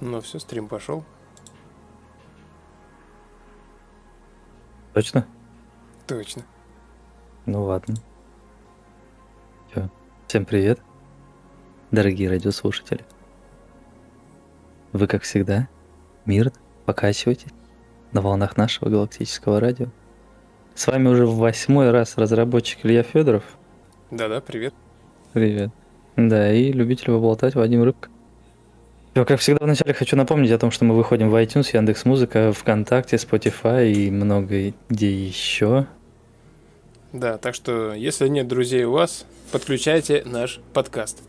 Ну все, стрим пошел. Точно? Точно. Ну ладно. Чё? Всем привет, дорогие радиослушатели. Вы, как всегда, мирно покачиваетесь на волнах нашего галактического радио. С вами уже в восьмой раз разработчик Илья Федоров. Да-да, привет. Привет. Да, и любитель поболтать Вадим Рыбка. Как всегда, вначале хочу напомнить о том, что мы выходим в iTunes, Яндекс Музыка, ВКонтакте, Spotify и много где еще. Да, так что, если нет друзей у вас, подключайте наш подкаст.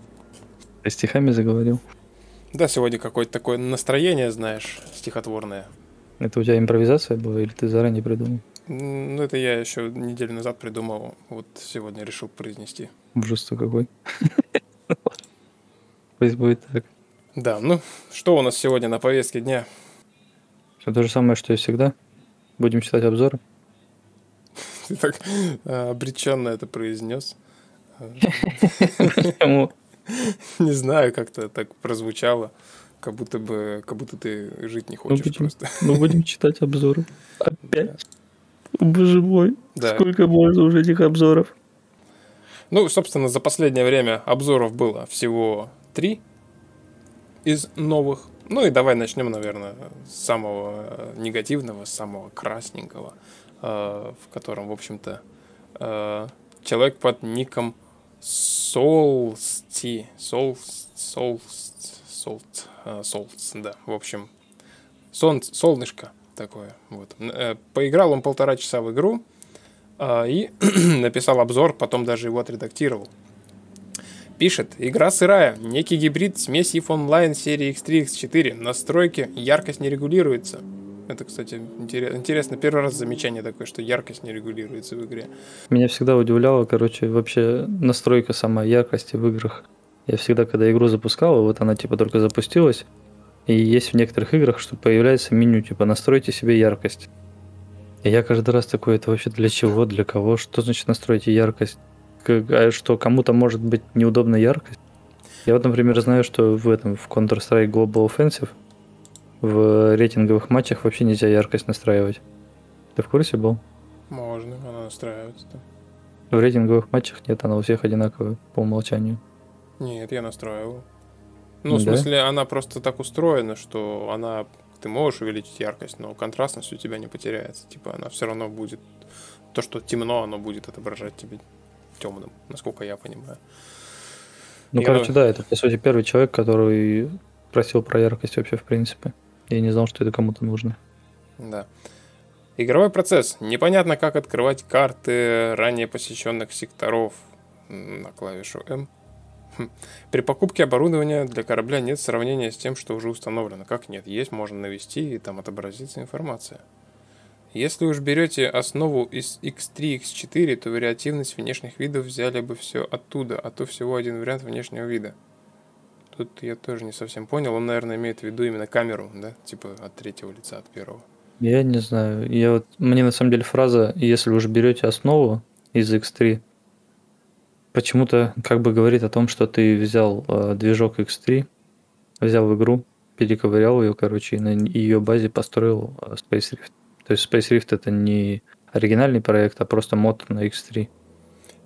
Ты стихами заговорил. Да, сегодня какое-то такое настроение, знаешь, стихотворное. Это у тебя импровизация была или ты заранее придумал? Ну, это я еще неделю назад придумал, вот сегодня решил произнести. Ужас-то какой. Пусть будет так. Да, ну, что у нас сегодня на повестке дня? Все то же самое, что и всегда. Будем читать обзоры. Ты так обреченно это произнес. Почему? Не знаю, как-то так прозвучало, как будто бы, как будто ты жить не хочешь будем. просто. Мы будем читать обзоры. Опять? Боже мой. Да. Сколько можно уже этих обзоров? Ну, собственно, за последнее время обзоров было всего три из новых. Ну и давай начнем, наверное, с самого э, негативного, с самого красненького, э, в котором, в общем-то, э, человек под ником Солсти, Солс, Солс, Солт, э, Солс, да, в общем, сон, солнышко такое, вот. Э, Поиграл он полтора часа в игру, а, и написал обзор, потом даже его отредактировал. Пишет, игра сырая, некий гибрид EVE Online серии X3 X4, настройки, яркость не регулируется. Это, кстати, интерес- интересно, первый раз замечание такое, что яркость не регулируется в игре. Меня всегда удивляло, короче, вообще настройка самой яркости в играх. Я всегда, когда игру запускал, вот она типа только запустилась, и есть в некоторых играх, что появляется меню, типа настройте себе яркость. И я каждый раз такой, это вообще для чего, для кого, что значит настройте яркость? А что кому-то может быть неудобна яркость? Я вот, например, знаю, что в этом, в Counter-Strike Global Offensive в рейтинговых матчах вообще нельзя яркость настраивать. Ты в курсе был? Можно, она настраивается. В рейтинговых матчах нет, она у всех одинаковая по умолчанию. Нет, я настраивал. Ну, в Да? смысле, она просто так устроена, что она... Ты можешь увеличить яркость, но контрастность у тебя не потеряется. Типа она все равно будет... То, что темно, оно будет отображать тебе темным, насколько я понимаю. Ну, Я- короче, да, это, по сути, первый человек, который просил про яркость вообще, в принципе. Я не знал, что это кому-то нужно. Да. Игровой процесс. Непонятно, как открывать карты ранее посещенных секторов на клавишу М. Хм. При покупке оборудования для корабля нет сравнения с тем, что уже установлено. Как нет? Есть, можно навести, и там отобразится информация. Если уж берете основу из X3, X4, то вариативность внешних видов взяли бы все оттуда, а то всего один вариант внешнего вида. Тут я тоже не совсем понял. Он, наверное, имеет в виду именно камеру, да? Типа от третьего лица, от первого. Я не знаю. Я вот, мне на самом деле фраза, если уже берете основу из X3, почему-то как бы говорит о том, что ты взял э, движок X3, взял игру, перековырял ее, короче, и на ее базе построил э, Space Rift. То есть Space Rift это не оригинальный проект, а просто мод на X3.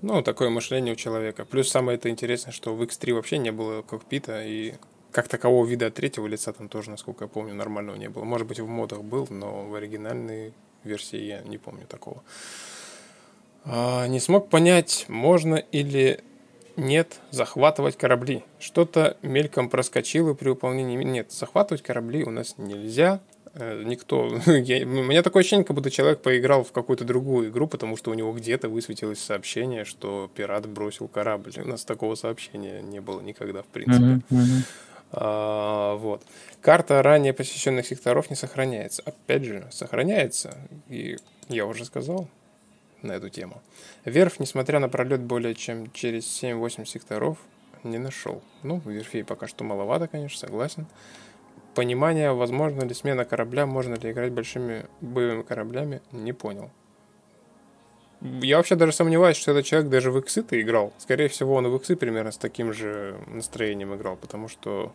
Ну, такое мышление у человека. Плюс самое это интересное, что в X3 вообще не было кокпита, и как такового вида от третьего лица там тоже, насколько я помню, нормального не было. Может быть, в модах был, но в оригинальной версии я не помню такого. А, не смог понять, можно или нет захватывать корабли. Что-то мельком проскочило при выполнении. Нет, захватывать корабли у нас нельзя. Э, Никто. я- у меня такое ощущение, как будто человек поиграл в какую-то другую игру, потому что у него где-то высветилось сообщение, что пират бросил корабль. У нас такого сообщения не было никогда, в принципе. Мгм. А, вот. Карта ранее посещенных секторов не сохраняется. Опять же, сохраняется. И я уже сказал на эту тему. Верфь, несмотря на пролет более чем через 7-8 секторов, не нашел. Ну, верфей пока что маловато, конечно, согласен. Понимание, возможно ли смена корабля, можно ли играть большими боевыми кораблями, не понял. Я вообще даже сомневаюсь, что этот человек даже в иксы-то играл. Скорее всего, он в иксы примерно с таким же настроением играл, потому что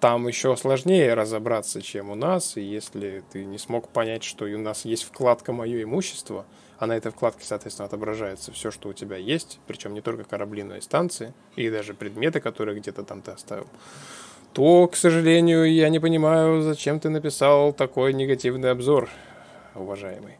там еще сложнее разобраться, чем у нас. И если ты не смог понять, что у нас есть вкладка «Мое имущество», а на этой вкладке, соответственно, отображается все, что у тебя есть, причем не только корабли, но и станции, и даже предметы, которые где-то там ты оставил, то, к сожалению, я не понимаю, зачем ты написал такой негативный обзор, уважаемый.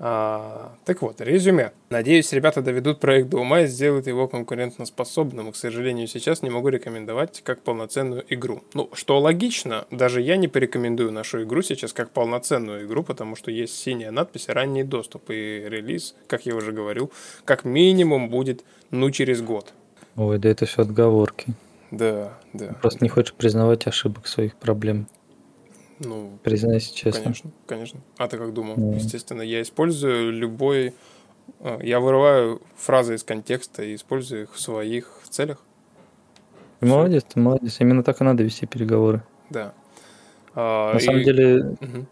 А, так вот, резюме. Надеюсь, ребята доведут проект до ума и сделают его конкурентоспособным. К сожалению, сейчас не могу рекомендовать как полноценную игру. Ну, что логично, даже я не порекомендую нашу игру сейчас как полноценную игру, потому что есть синяя надпись «Ранний доступ» и релиз, как я уже говорил, как минимум будет ну через год. Ой, да это все отговорки. Да, да. Просто не хочешь признавать ошибок своих проблем. Ну, Признайся честно. Конечно, конечно. А ты как думал? Ну. Естественно, я использую любой... э, Я вырываю фразы из контекста и использую их в своих целях. Ты молодец, ты молодец. Именно так и надо вести переговоры. Да. А, На и- самом деле, Мгм.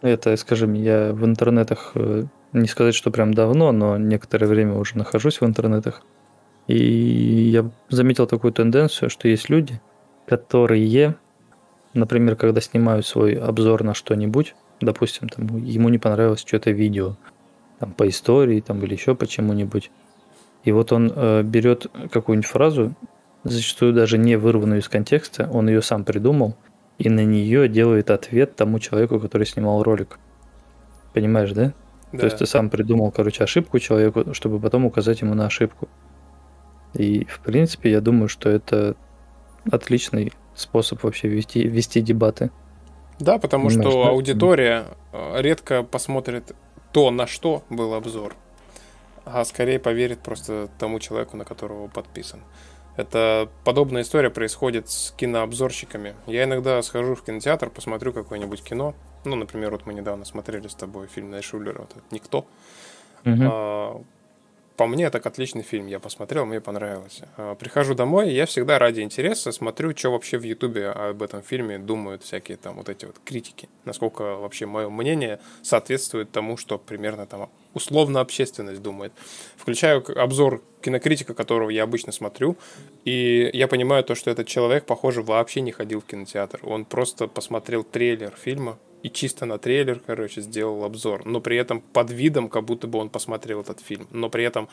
это, скажи мне, я в интернетах, э, не сказать, что прям давно, но некоторое время уже нахожусь в интернетах. И я заметил такую тенденцию, что есть люди, которые, например, когда снимают свой обзор на что-нибудь, допустим, там, ему не понравилось что-то видео, там, по истории там, или еще почему-нибудь, и вот он э, берет какую-нибудь фразу, зачастую даже не вырванную из контекста, он ее сам придумал, и на нее делает ответ тому человеку, который снимал ролик. Понимаешь, да? Да. То есть ты сам придумал, короче, ошибку человеку, чтобы потом указать ему на ошибку. И, в принципе, я думаю, что это отличный способ вообще вести, вести дебаты. Да, потому Понимаешь, что да? аудитория э, редко посмотрит то, на что был обзор, а скорее поверит просто тому человеку, на которого подписан. Это подобная история происходит с кинообзорщиками. Я иногда схожу в кинотеатр, посмотрю какое-нибудь кино. Ну, например, вот мы недавно смотрели с тобой фильм Найшулера, вот этот «Никто». Мгм. А, По мне, так отличный фильм. Я посмотрел, мне понравилось. А, Прихожу домой, я всегда ради интереса смотрю, что вообще в Ютубе об этом фильме думают всякие там вот эти вот критики. Насколько вообще мое мнение соответствует тому, что примерно там условно общественность думает. Включаю обзор кинокритика, которого я обычно смотрю, и я понимаю то, что этот человек, похоже, вообще не ходил в кинотеатр. Он просто посмотрел трейлер фильма, и чисто на трейлер, короче, сделал обзор. Но при этом под видом, как будто бы он посмотрел этот фильм. Но при этом,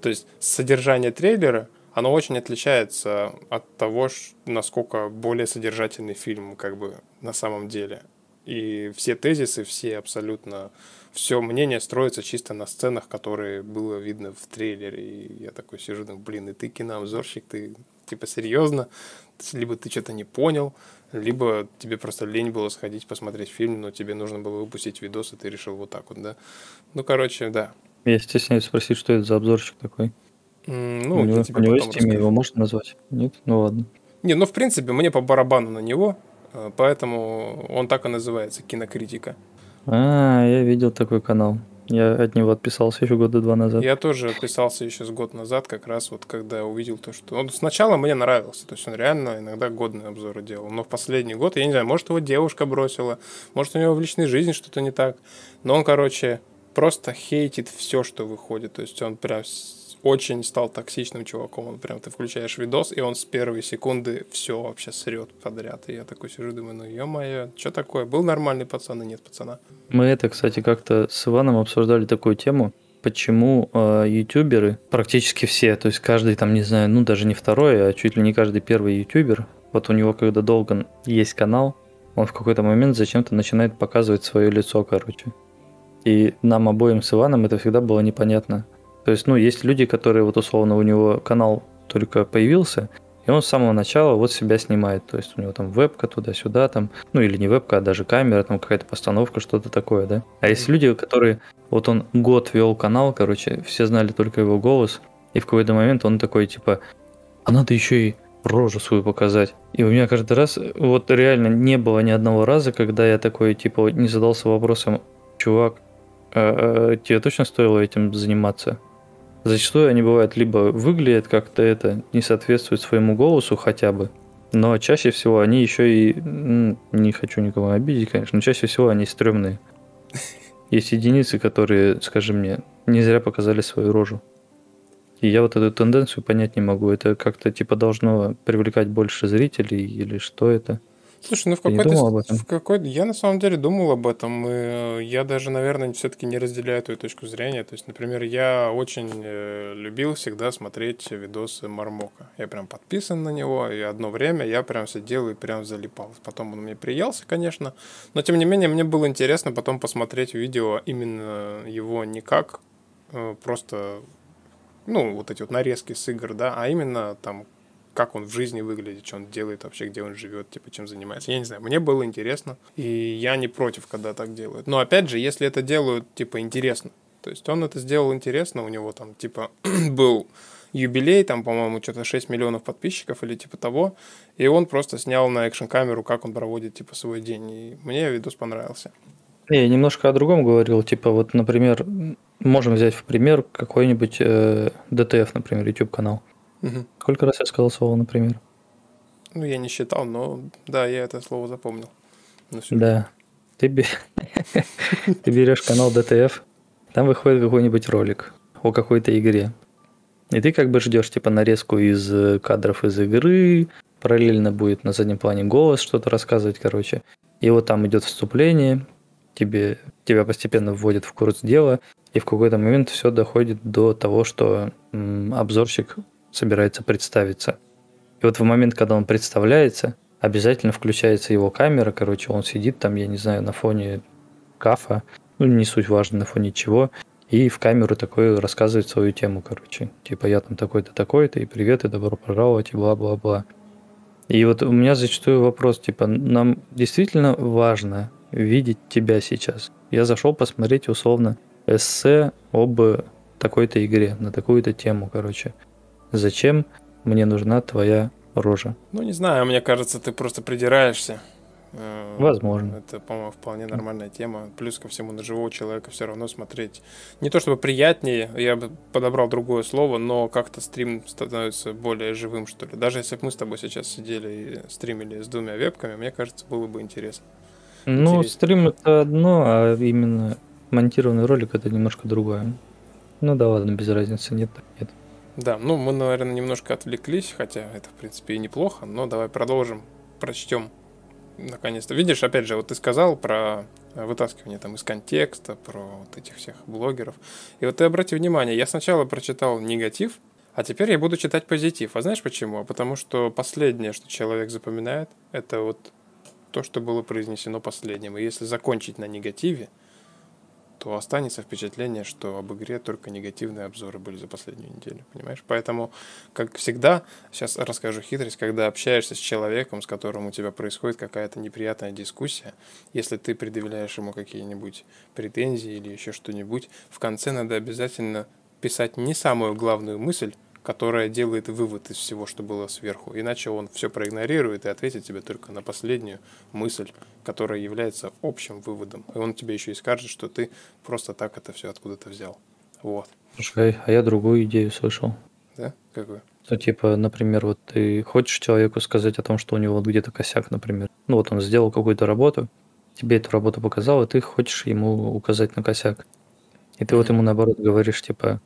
то есть содержание трейлера, оно очень отличается от того, насколько более содержательный фильм как бы на самом деле. И все тезисы, все абсолютно, все мнение строится чисто на сценах, которые было видно в трейлере. И я такой сижу, думаю, блин, и ты кинообзорщик, ты типа серьезно? Либо ты что-то не понял, либо тебе просто лень было сходить посмотреть фильм, но тебе нужно было выпустить видос, и ты решил вот так вот, да? Ну, короче, да. Я стесняюсь спросить, что это за обзорщик такой. У Ну, него, я у него есть имя, его можно назвать? Нет? Ну ладно. Не, ну, в принципе, мне по барабану на него, э, поэтому он так и называется, кинокритика. А, я видел такой канал. Я от него отписался еще года два назад. Я тоже отписался еще с год назад, как раз вот когда увидел то, что... Он сначала мне нравился, то есть он реально иногда годные обзоры делал, но в последний год, я не знаю, может его девушка бросила, может у него в личной жизни что-то не так, но он, короче, просто хейтит все, что выходит, то есть он прям очень стал токсичным чуваком, он прям, ты включаешь видос, и он с первой секунды все вообще срет подряд, и я такой сижу, думаю, ну ё-моё, что такое, был нормальный пацан и нет пацана. Мы это, кстати, как-то с Иваном обсуждали такую тему, почему э, ютуберы, практически все, то есть каждый там, не знаю, ну даже не второй, а чуть ли не каждый первый ютубер, вот у него когда долго есть канал, он в какой-то момент зачем-то начинает показывать свое лицо, короче. И нам обоим с Иваном это всегда было непонятно. То есть, ну, есть люди, которые вот условно у него канал только появился, и он с самого начала вот себя снимает. То есть у него там вебка туда-сюда, там, ну или не вебка, а даже камера, там какая-то постановка, что-то такое, да. А есть люди, которые, вот он год вел канал, короче, все знали только его голос, и в какой-то момент он такой, типа, а надо еще и рожу свою показать. И у меня каждый раз, вот реально не было ни одного раза, когда я такой, типа, не задался вопросом, чувак, а, а, тебе точно стоило этим заниматься? Зачастую они бывают либо выглядят как-то это не соответствует своему голосу хотя бы, но чаще всего они еще и м, не хочу никого обидеть, конечно, но чаще всего они стрёмные. Есть единицы, которые, скажи мне, не зря показали свою рожу. И я вот эту тенденцию понять не могу. Это как-то типа должно привлекать больше зрителей или что это? Слушай, ну в какой-то, думал об этом? в какой я на самом деле думал об этом, и э, я даже, наверное, все-таки не разделяю твою точку зрения. То есть, например, я очень э, любил всегда смотреть видосы Мармока. Я прям подписан на него, и одно время я прям сидел и прям залипал. Потом он мне приелся, конечно, но тем не менее мне было интересно потом посмотреть видео именно его не как э, просто, ну, вот эти вот нарезки с игр, да, а именно там как он в жизни выглядит, что он делает вообще, где он живет, типа, чем занимается. Я не знаю, мне было интересно, и я не против, когда так делают. Но опять же, если это делают, типа, интересно, то есть он это сделал интересно, у него там, типа, был юбилей, там, по-моему, что-то 6 миллионов подписчиков или типа того, и он просто снял на экшн-камеру, как он проводит, типа, свой день, и мне видос понравился. Я немножко о другом говорил. Типа вот, например, можем взять в пример какой-нибудь э, DTF, например, YouTube Мгм. Сколько раз я сказал слово, например? Ну, я не считал, но да, я это слово запомнил. Да. Ты, ты берешь канал DTF, там выходит какой-нибудь ролик о какой-то игре. И ты как бы ждешь типа нарезку из э, кадров из игры, параллельно будет на заднем плане голос что-то рассказывать, короче. И вот там идет вступление, тебе, тебя постепенно вводят в курс дела, и в какой-то момент все доходит до того, что м, обзорщик собирается представиться. И вот в момент, когда он представляется, обязательно включается его камера, короче, он сидит там, я не знаю, на фоне кафа, ну, не суть важно, на фоне чего, и в камеру такой рассказывает свою тему, короче. Типа, я там такой-то, такой-то, и привет, и добро пожаловать, и бла-бла-бла. И вот у меня зачастую вопрос, типа, нам действительно важно видеть тебя сейчас. Я зашел посмотреть условно эссе об такой-то игре, на такую-то тему, короче. Зачем мне нужна твоя рожа? Ну, не знаю, мне кажется, ты просто придираешься. Э, Возможно. Это, по-моему, вполне нормальная тема. Плюс ко всему на живого человека все равно смотреть. Не то чтобы приятнее, я бы подобрал другое слово, но как-то стрим становится более живым, что ли. Даже если бы мы с тобой сейчас сидели и стримили с двумя вебками, мне кажется, было бы интересно. Ну, Интересно. стрим это одно, а именно монтированный ролик это немножко другое. Ну да ладно, без разницы, нет, нет. Да, ну мы, наверное, немножко отвлеклись, хотя это, в принципе, и неплохо, но давай продолжим, прочтем наконец-то. Видишь, опять же, вот ты сказал про э, вытаскивание там из контекста, про вот этих всех блогеров. И вот ты обрати внимание, я сначала прочитал негатив, а теперь я буду читать позитив. А знаешь почему? А Потому что последнее, что человек запоминает, это вот то, что было произнесено последним. И если закончить на негативе, то останется впечатление, что об игре только негативные обзоры были за последнюю неделю, понимаешь? Поэтому, как всегда, сейчас расскажу хитрость, когда общаешься с человеком, с которым у тебя происходит какая-то неприятная дискуссия, если ты предъявляешь ему какие-нибудь претензии или еще что-нибудь, в конце надо обязательно писать не самую главную мысль, которая делает вывод из всего, что было сверху. Иначе он все проигнорирует и ответит тебе только на последнюю мысль, которая является общим выводом. И он тебе еще и скажет, что ты просто так это все откуда-то взял. Вот. Слушай, а я другую идею слышал. Да? Какую? Ну, типа, например, вот ты хочешь человеку сказать о том, что у него вот где-то косяк, например. Ну, вот он сделал какую-то работу, тебе эту работу показал, и ты хочешь ему указать на косяк. И ты вот Мгм. ему наоборот говоришь, типа,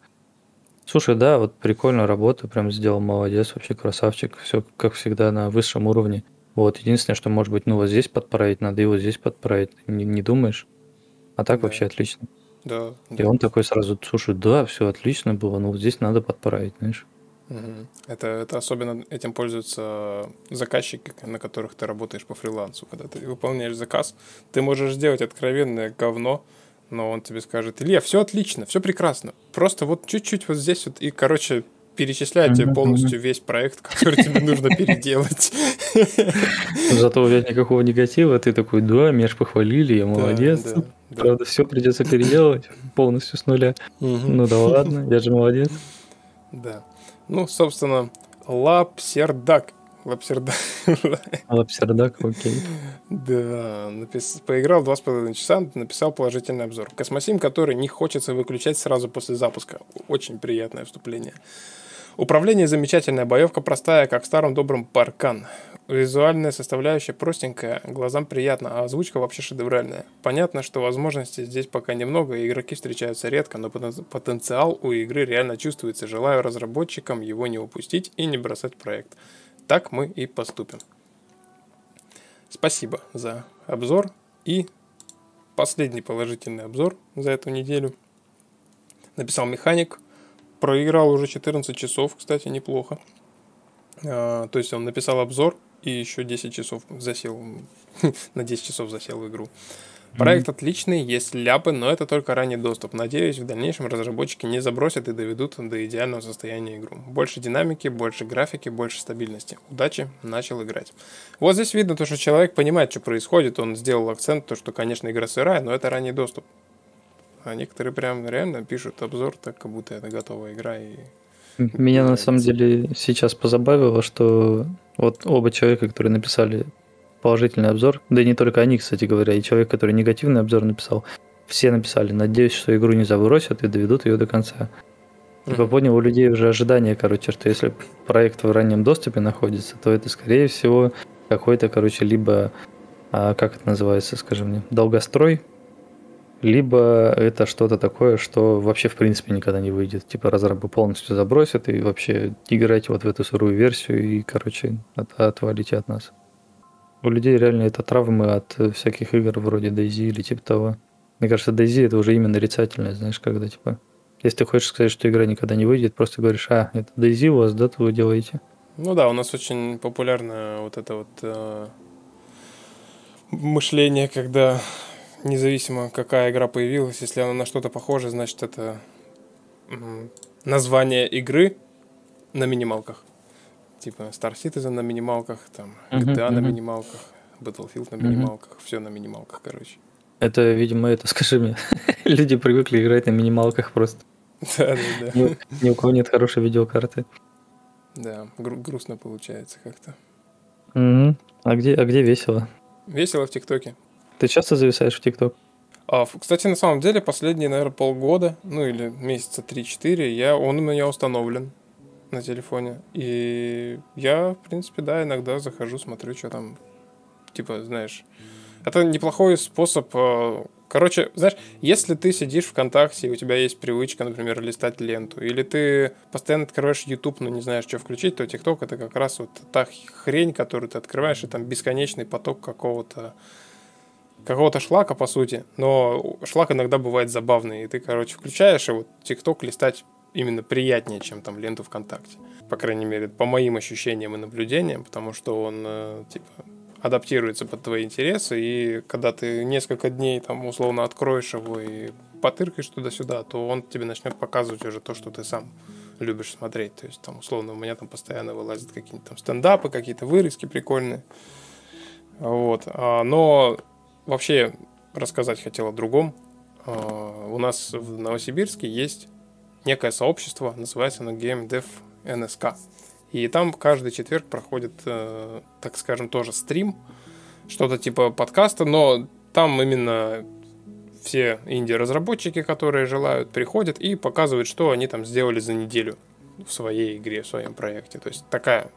слушай, да, вот прикольная работа, прям сделал, молодец, вообще красавчик, все как всегда на высшем уровне. Вот, единственное, что может быть, ну, вот здесь подправить надо, и вот здесь подправить, не, не думаешь? А так Да. вообще отлично. Да, И да. он такой сразу, слушай, да, все отлично было, но вот здесь надо подправить, знаешь. Это, это особенно этим пользуются заказчики, на которых ты работаешь по фрилансу. Когда ты выполняешь заказ, ты можешь сделать откровенное говно, но он тебе скажет, Илья, все отлично, все прекрасно. Просто вот чуть-чуть вот здесь вот, и, короче, перечисляет тебе полностью весь проект, который тебе нужно переделать. Зато у тебя никакого негатива, ты такой, да, меня ж похвалили, я молодец. Да, да, да. Правда, все придется переделывать полностью с нуля. Ну да ладно, я же молодец. Да. Ну, собственно, Лапсердак. Лапсердак. Лапсердак, окей. Да, напис... поиграл два с половиной часа, написал положительный обзор. Космосим, который не хочется выключать сразу после запуска. Очень приятное вступление. Управление замечательная, боевка простая, как в старом добром паркан. Визуальная составляющая простенькая, глазам приятно, а озвучка вообще шедевральная. Понятно, что возможностей здесь пока немного, и игроки встречаются редко, но потенциал у игры реально чувствуется. Желаю разработчикам его не упустить и не бросать проект. Так мы и поступим. Спасибо за обзор и последний положительный обзор за эту неделю. Написал механик. Проиграл уже 14 часов, кстати, неплохо. А, то есть он написал обзор, и еще 10 часов засел, на 10 часов засел в игру. Проект mm-hmm. отличный, есть ляпы, но это только ранний доступ. Надеюсь, в дальнейшем разработчики не забросят и доведут до идеального состояния игру. Больше динамики, больше графики, больше стабильности. Удачи, начал играть. Вот здесь видно то, что человек понимает, что происходит. Он сделал акцент, то, что, конечно, игра сырая, но это ранний доступ. А некоторые прям реально пишут обзор так, как будто это готовая игра и меня на самом деле сейчас позабавило, что вот оба человека, которые написали положительный обзор, да и не только они, кстати говоря, и человек, который негативный обзор написал, все написали, надеюсь, что игру не забросят и доведут ее до конца. Типа понял, у людей уже ожидание, короче, что если проект в раннем доступе находится, то это, скорее всего, какой-то, короче, либо, а, как это называется, скажи мне, долгострой, либо это что-то такое, что вообще в принципе никогда не выйдет. Типа разрабы полностью забросят и вообще играйте вот в эту сырую версию и, короче, от, отвалите от нас. У людей реально это травмы от всяких игр вроде DayZ или типа того. Мне кажется, DayZ это уже именно нарицательное, знаешь, когда типа... Если ты хочешь сказать, что игра никогда не выйдет, просто говоришь, а, это DayZ у вас, да, то вы делаете? Ну да, у нас очень популярно вот это вот э, мышление, когда независимо какая игра появилась, если она на что-то похожа, значит это название игры на минималках. Типа Star Citizen на минималках, там GTA uh-huh, на uh-huh. минималках, Battlefield на минималках, uh-huh. все на минималках, короче. Это, видимо, это, скажи мне, люди привыкли играть на минималках просто. Да, да, да. Ни, у кого нет хорошей видеокарты. Да, грустно получается как-то. А где, а где весело? Весело в ТикТоке. Ты часто зависаешь в ТикТок? А, кстати, на самом деле, последние, наверное, полгода, ну или месяца 3-4, я, он у меня установлен на телефоне. И я, в принципе, да, иногда захожу, смотрю, что там, типа, знаешь, это неплохой способ. А, короче, знаешь, если ты сидишь ВКонтакте, и у тебя есть привычка, например, листать ленту, или ты постоянно открываешь YouTube, но не знаешь, что включить, то ТикТок это как раз вот та хрень, которую ты открываешь, и там бесконечный поток какого-то какого-то шлака, по сути, но шлак иногда бывает забавный, и ты, короче, включаешь, и вот ТикТок листать именно приятнее, чем там ленту ВКонтакте. По крайней мере, по моим ощущениям и наблюдениям, потому что он, э, типа, адаптируется под твои интересы, и когда ты несколько дней там условно откроешь его и потыркаешь туда-сюда, то он тебе начнет показывать уже то, что ты сам любишь смотреть. То есть там условно у меня там постоянно вылазят какие-то там стендапы, какие-то вырезки прикольные. Вот. А, но вообще рассказать хотел о другом. А, у нас в Новосибирске есть некое сообщество, называется оно Game Dev NSK. И там каждый четверг проходит, э, так скажем, тоже стрим, что-то типа подкаста, но там именно все инди-разработчики, которые желают, приходят и показывают, что они там сделали за неделю в своей игре, в своем проекте. То есть такая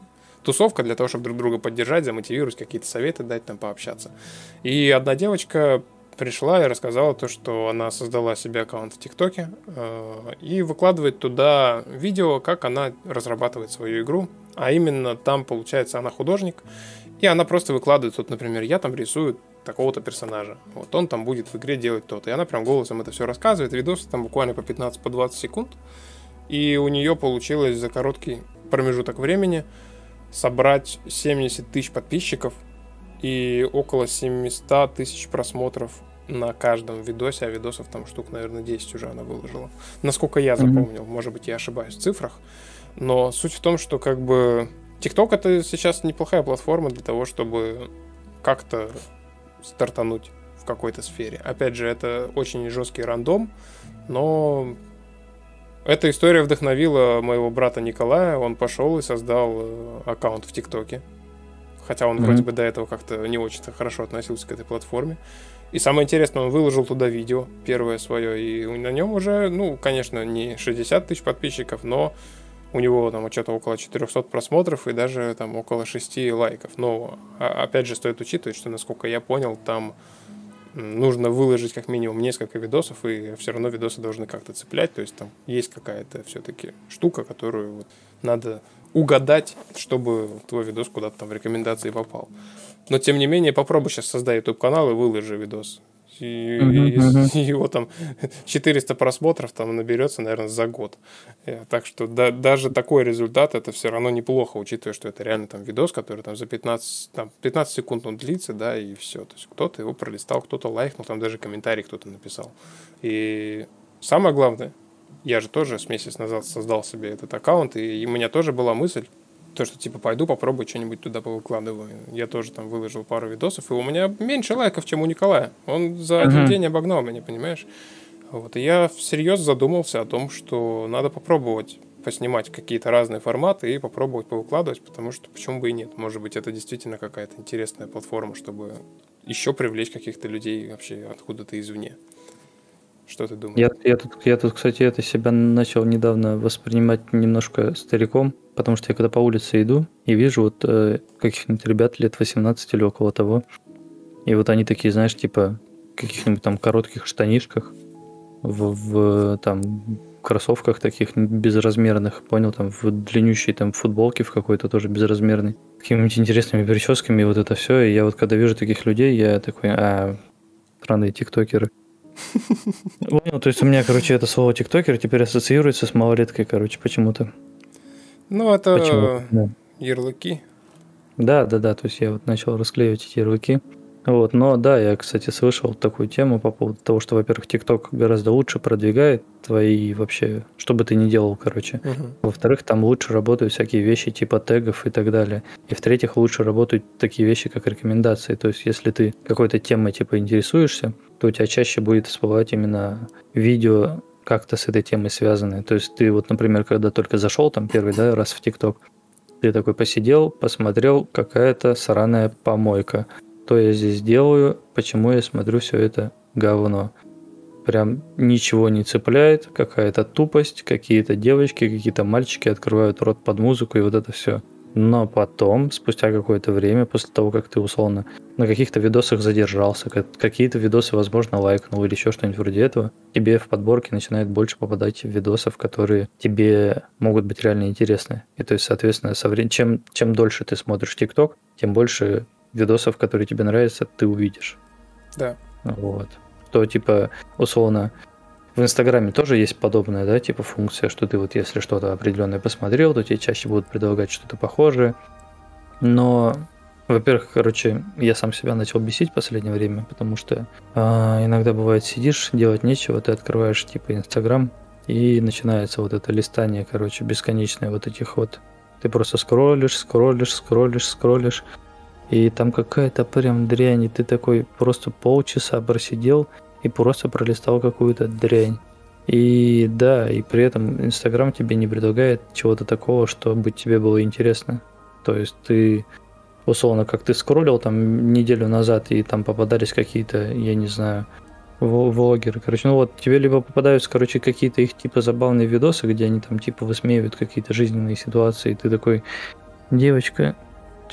тусовка для того, чтобы друг друга поддержать, замотивировать, какие-то советы дать, там пообщаться. И одна девочка пришла и рассказала то, что она создала себе аккаунт в ТикТоке э, и выкладывает туда видео, как она разрабатывает свою игру. А именно там, получается, она художник, и она просто выкладывает, вот, например, я там рисую такого-то персонажа. Вот он там будет в игре делать то-то. И она прям голосом это все рассказывает. Видосы там буквально по 15-20 по секунд. И у нее получилось за короткий промежуток времени собрать 70 тысяч подписчиков и около 700 тысяч просмотров на каждом видосе, а видосов там штук, наверное, 10 уже она выложила. Насколько я запомнил, mm-hmm. может быть, я ошибаюсь в цифрах, но суть в том, что как бы TikTok это сейчас неплохая платформа для того, чтобы как-то стартануть в какой-то сфере. Опять же, это очень жесткий рандом, но эта история вдохновила моего брата Николая. Он пошел и создал э, аккаунт в ТикТоке. Хотя он mm-hmm. вроде бы до этого как-то не очень-то хорошо относился к этой платформе. И самое интересное, он выложил туда видео, первое свое, и на нем уже, ну, конечно, не 60 тысяч подписчиков, но у него там что-то около 400 просмотров и даже там около 6 лайков. Но а, опять же стоит учитывать, что, насколько я понял, там нужно выложить как минимум несколько видосов, и все равно видосы должны как-то цеплять. То есть там есть какая-то все-таки штука, которую вот надо угадать, чтобы твой видос куда-то там в рекомендации попал. Но тем не менее, попробуй сейчас создать YouTube канал и выложи видос. И, uh-huh, uh-huh. его там 400 просмотров там наберется, наверное, за год. Э, так что да, даже такой результат это все равно неплохо, учитывая, что это реально там видос, который там за 15, там, 15 секунд он длится, да, и все. То есть кто-то его пролистал, кто-то лайкнул, там даже комментарий кто-то написал. И самое главное, я же тоже с месяц назад создал себе этот аккаунт, и у меня тоже была мысль, то, что типа пойду попробую что-нибудь туда повыкладываю. Я тоже там выложил пару видосов, и у меня меньше лайков, чем у Николая. Он за uh-huh. один день обогнал меня, понимаешь? Вот, и я всерьез задумался о том, что надо попробовать поснимать какие-то разные форматы и попробовать повыкладывать, потому что почему бы и нет. Может быть, это действительно какая-то интересная платформа, чтобы еще привлечь каких-то людей вообще откуда-то извне. Что ты думаешь? Я, я, тут, я тут, кстати, это себя начал недавно воспринимать немножко стариком, потому что я когда по улице иду и вижу вот э, каких-нибудь ребят лет 18 или около того, и вот они такие, знаешь, типа каких-нибудь там коротких штанишках, в, в там кроссовках таких безразмерных, понял, там в длиннющей там футболке в какой-то тоже безразмерной, какими-нибудь интересными прическами, вот это все. И я вот когда вижу таких людей, я такой, а, странные тиктокеры. Понял, то есть у меня, короче, это слово тиктокер теперь ассоциируется с малолеткой, короче, почему-то. Ну, это Почему? Ярлыки. Да, да, да, то есть я вот начал расклеивать эти ярлыки. Вот, но да, я, кстати, слышал такую тему по поводу того, что, во-первых, ТикТок гораздо лучше продвигает твои вообще, что бы ты ни делал, короче. Угу. Во-вторых, там лучше работают всякие вещи типа тегов и так далее. И в-третьих, лучше работают такие вещи, как рекомендации. То есть, если ты какой-то темой типа интересуешься, то у тебя чаще будет всплывать именно видео как-то с этой темой связанные. То есть ты вот, например, когда только зашел там первый да, раз в ТикТок, ты такой посидел, посмотрел, какая-то сраная помойка что я здесь делаю, почему я смотрю все это говно. Прям ничего не цепляет, какая-то тупость, какие-то девочки, какие-то мальчики открывают рот под музыку и вот это все. Но потом, спустя какое-то время, после того, как ты условно на каких-то видосах задержался, какие-то видосы, возможно, лайкнул или еще что-нибудь вроде этого, тебе в подборке начинает больше попадать видосов, которые тебе могут быть реально интересны. И то есть, соответственно, со вре- чем, чем дольше ты смотришь ТикТок, тем больше видосов, которые тебе нравятся, ты увидишь. Да. Вот. То, типа, условно, в Инстаграме тоже есть подобная, да, типа функция, что ты вот если что-то определенное посмотрел, то тебе чаще будут предлагать что-то похожее. Но, во-первых, короче, я сам себя начал бесить в последнее время, потому что э, иногда бывает сидишь, делать нечего, ты открываешь типа Инстаграм, и начинается вот это листание, короче, бесконечное вот этих вот. Ты просто скроллишь, скроллишь, скроллишь, скроллишь, и там какая-то прям дрянь, и ты такой просто полчаса просидел и просто пролистал какую-то дрянь. И да, и при этом Инстаграм тебе не предлагает чего-то такого, чтобы тебе было интересно. То есть ты, условно, как ты скроллил там неделю назад, и там попадались какие-то, я не знаю, влогеры, короче, ну вот, тебе либо попадаются, короче, какие-то их типа забавные видосы, где они там типа высмеивают какие-то жизненные ситуации, и ты такой, девочка,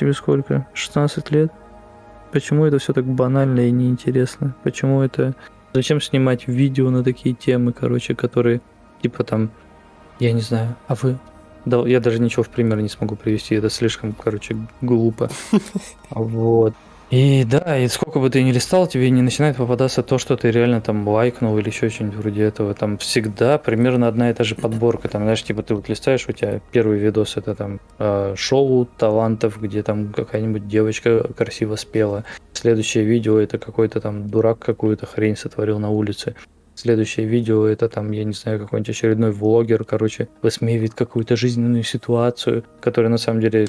Тебе сколько? 16 лет? Почему это все так банально и неинтересно? Почему это... Зачем снимать видео на такие темы, короче, которые, типа там, я не знаю, а вы... Да, я даже ничего в пример не смогу привести, это слишком, короче, глупо. Вот. И да, и сколько бы ты ни листал, тебе не начинает попадаться то, что ты реально там лайкнул или еще что-нибудь вроде этого. Там всегда примерно одна и та же подборка. Там, знаешь, типа ты вот листаешь, у тебя первый видос это там э, шоу талантов, где там какая-нибудь девочка красиво спела. Следующее видео это какой-то там дурак какую-то хрень сотворил на улице. Следующее видео это там, я не знаю, какой-нибудь очередной влогер, короче, высмеивает какую-то жизненную ситуацию, которая на самом деле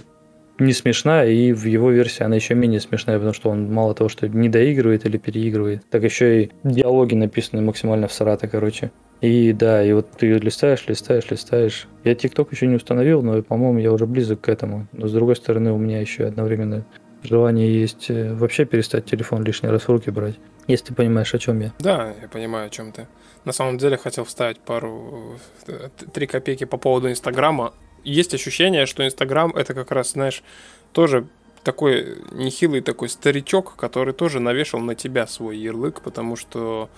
не смешная, и в его версии она еще менее смешная, потому что он мало того, что не доигрывает или переигрывает, так еще и диалоги написаны максимально в сарата, короче. И да, и вот ты листаешь, листаешь, листаешь. Я ТикТок еще не установил, но, по-моему, я уже близок к этому. Но, с другой стороны, у меня еще одновременно желание есть э, вообще перестать телефон лишний раз в руки брать. Если ты понимаешь, о чем я. Да, я понимаю, о чем ты. На самом деле хотел вставить пару... Э, три копейки по поводу Инстаграма есть ощущение, что Инстаграм это как раз, знаешь, тоже такой нехилый такой старичок, который тоже навешал на тебя свой ярлык, потому что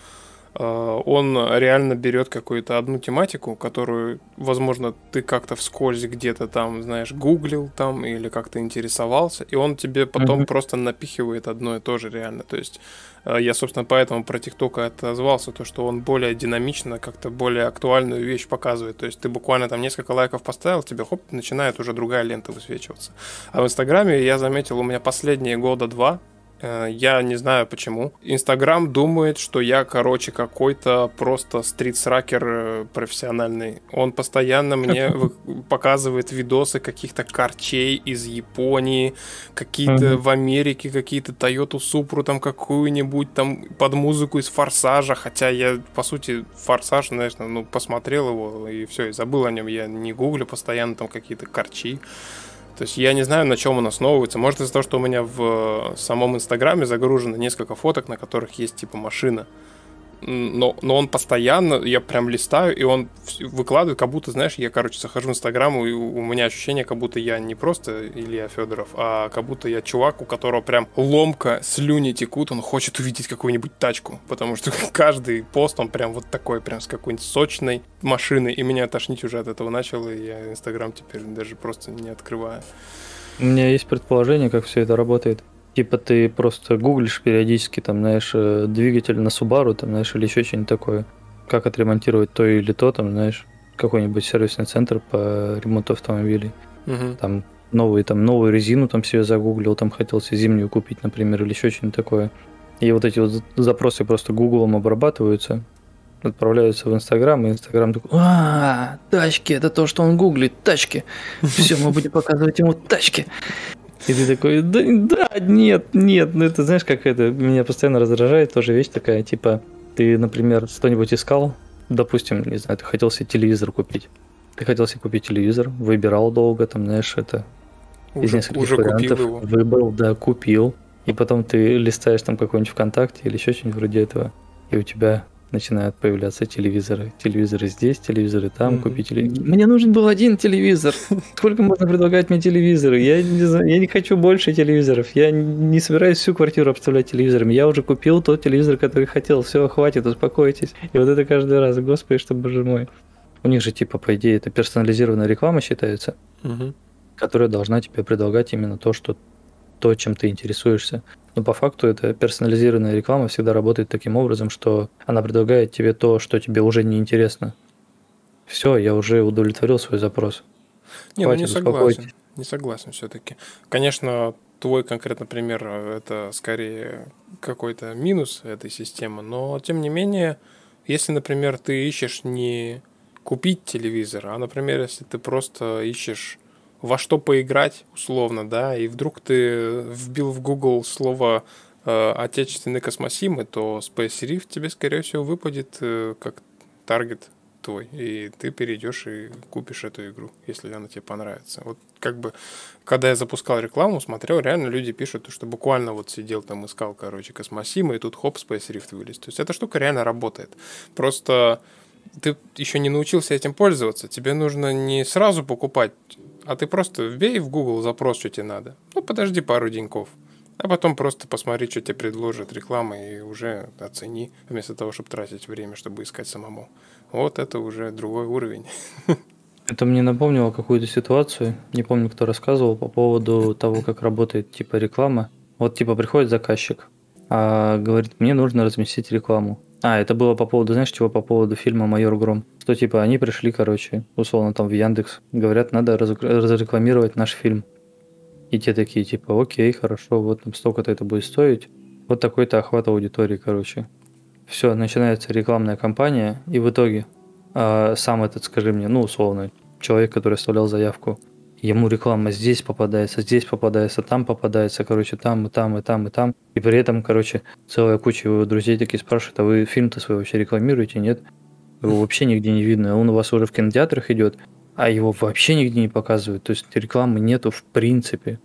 Э, он реально берет какую-то одну тематику, которую, возможно, ты как-то вскользь где-то там, знаешь, гуглил там или как-то интересовался, и он тебе потом mm-hmm. просто напихивает одно и то же реально. То есть я, собственно, поэтому про ТикТок отозвался, то, что он более динамично, как-то более актуальную вещь показывает. То есть ты буквально там несколько лайков поставил, тебе хоп, начинает уже другая лента высвечиваться. А в Инстаграме я заметил, у меня последние года два Э, я не знаю почему. Инстаграм думает, что я, короче, какой-то просто стритсракер э, профессиональный. Он постоянно мне показывает видосы каких-то корчей из Японии, какие-то в Америке, какие-то Toyota Supra там какую-нибудь там под музыку из Форсажа, хотя я, по сути, Форсаж, знаешь, ну, посмотрел его и все, и забыл о нем. Я не гуглю постоянно там какие-то корчи. То есть я не знаю, на чем он основывается. Может из-за того, что у меня в самом Инстаграме загружено несколько фоток, на которых есть типа машина но, но он постоянно, я прям листаю, и он выкладывает, как будто, знаешь, я, короче, захожу в Инстаграм, и у меня ощущение, как будто я не просто Илья Федоров, а как будто я чувак, у которого прям ломка, слюни текут, он хочет увидеть какую-нибудь тачку, потому что каждый пост, он прям вот такой, прям с какой-нибудь сочной машины, и меня тошнить уже от этого начало, и я Инстаграм теперь даже просто не открываю. У меня есть предположение, как все это работает. Типа ты просто гуглишь периодически, там, знаешь, э, двигатель на Subaru, там, знаешь, или еще что-нибудь такое. Как отремонтировать то или то, там, знаешь, какой-нибудь сервисный центр по ремонту автомобилей. Угу. Там новую, там, новую резину там себе загуглил, там хотел себе зимнюю купить, например, или еще что-нибудь такое. И вот эти вот запросы просто гуглом обрабатываются, отправляются в Инстаграм, и Инстаграм такой, а, тачки, это то, что он гуглит, тачки. Все, мы будем показывать ему тачки. И ты такой, да, да, нет, нет, ну это знаешь, как это меня постоянно раздражает, тоже вещь такая, типа, ты, например, что-нибудь искал, допустим, не знаю, ты хотел себе телевизор купить. Ты хотел себе купить телевизор, выбирал долго, там, знаешь, это уже, из нескольких уже вариантов его. выбрал, да, купил. И потом ты листаешь там какой-нибудь ВКонтакте или еще что-нибудь вроде этого, и у тебя начинают появляться телевизоры. Телевизоры здесь, телевизоры там, mm-hmm. купить телевизор. Мне нужен был один телевизор. Сколько можно предлагать мне телевизоры? Я не, знаю, я не хочу больше телевизоров. Я не собираюсь всю квартиру обставлять телевизорами. Я уже купил тот телевизор, который хотел. Все, хватит, успокойтесь. И вот это каждый раз. Господи, что, боже мой. У них же, типа, по идее, это персонализированная реклама считается, угу. которая должна тебе предлагать именно то, что то, чем ты интересуешься. Но по факту эта персонализированная реклама всегда работает таким образом, что она предлагает тебе то, что тебе уже не интересно. Все, я уже удовлетворил свой запрос. Не, ну не согласен. Не согласен все-таки. Конечно, твой конкретно пример это скорее какой-то минус этой системы, но тем не менее, если, например, ты ищешь не купить телевизор, а, например, если ты просто ищешь во что поиграть, условно, да, и вдруг ты вбил в Google слово э, отечественный космосимы, то Space Rift тебе, скорее всего, выпадет э, как таргет твой, и ты перейдешь и купишь эту игру, если она тебе понравится. Вот как бы, когда я запускал рекламу, смотрел, реально люди пишут, что буквально вот сидел там, искал, короче, космосимы, и тут хоп, Space Rift вылез. То есть эта штука реально работает. Просто ты еще не научился этим пользоваться. Тебе нужно не сразу покупать а ты просто вбей в Google запрос, что тебе надо. Ну, подожди пару деньков. А потом просто посмотри, что тебе предложит реклама, и уже оцени, вместо того, чтобы тратить время, чтобы искать самому. Вот это уже другой уровень. Это мне напомнило какую-то ситуацию, не помню, кто рассказывал по поводу того, как работает типа реклама. Вот типа приходит заказчик, а говорит, мне нужно разместить рекламу. А, это было по поводу, знаешь, чего? По поводу фильма «Майор Гром». Что, типа, они пришли, короче, условно, там в Яндекс, говорят, надо разрекламировать наш фильм. И те такие, типа, окей, хорошо, вот там столько-то это будет стоить. Вот такой-то охват аудитории, короче. Все, начинается рекламная кампания, и в итоге э, сам этот, скажи мне, ну, условно, человек, который оставлял заявку, ему реклама здесь попадается, здесь попадается, там попадается, короче, там и там, и там, и там. И при этом, короче, целая куча его друзей такие спрашивают, а вы фильм-то свой вообще рекламируете, нет? Его вообще нигде не видно. Он у вас уже в кинотеатрах идет, а его вообще нигде не показывают. То есть рекламы нету в принципе.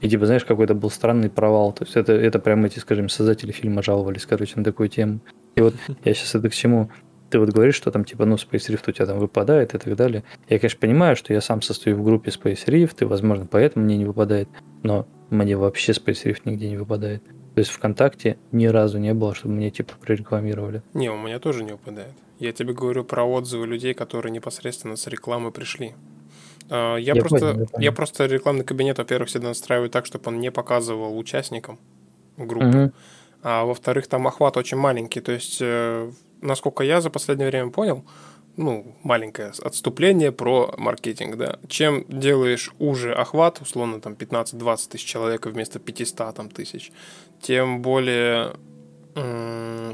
И типа, знаешь, какой-то был странный провал. То есть это, это прям эти, скажем, создатели фильма жаловались, короче, на такую тему. И вот я сейчас это к чему? Ты вот говоришь, что там типа, ну, Space Rift у тебя там выпадает и так далее. Я, конечно, понимаю, что я сам состою в группе Space Rift, и, возможно, поэтому мне не выпадает, но мне вообще Space Rift нигде не выпадает. То есть ВКонтакте ни разу не было, чтобы мне типа прорекламировали. Не, у меня тоже не выпадает. Я тебе говорю про отзывы людей, которые непосредственно с рекламы пришли. А, я, я, просто, понял, я, понял. я просто рекламный кабинет, во-первых, всегда настраиваю так, чтобы он не показывал участникам группы. Угу. А во-вторых, там охват очень маленький. То есть, э, насколько я за последнее время понял, ну, маленькое отступление про маркетинг, да. Чем делаешь уже охват, условно, там 15-20 тысяч человек вместо 500 там, тысяч, тем более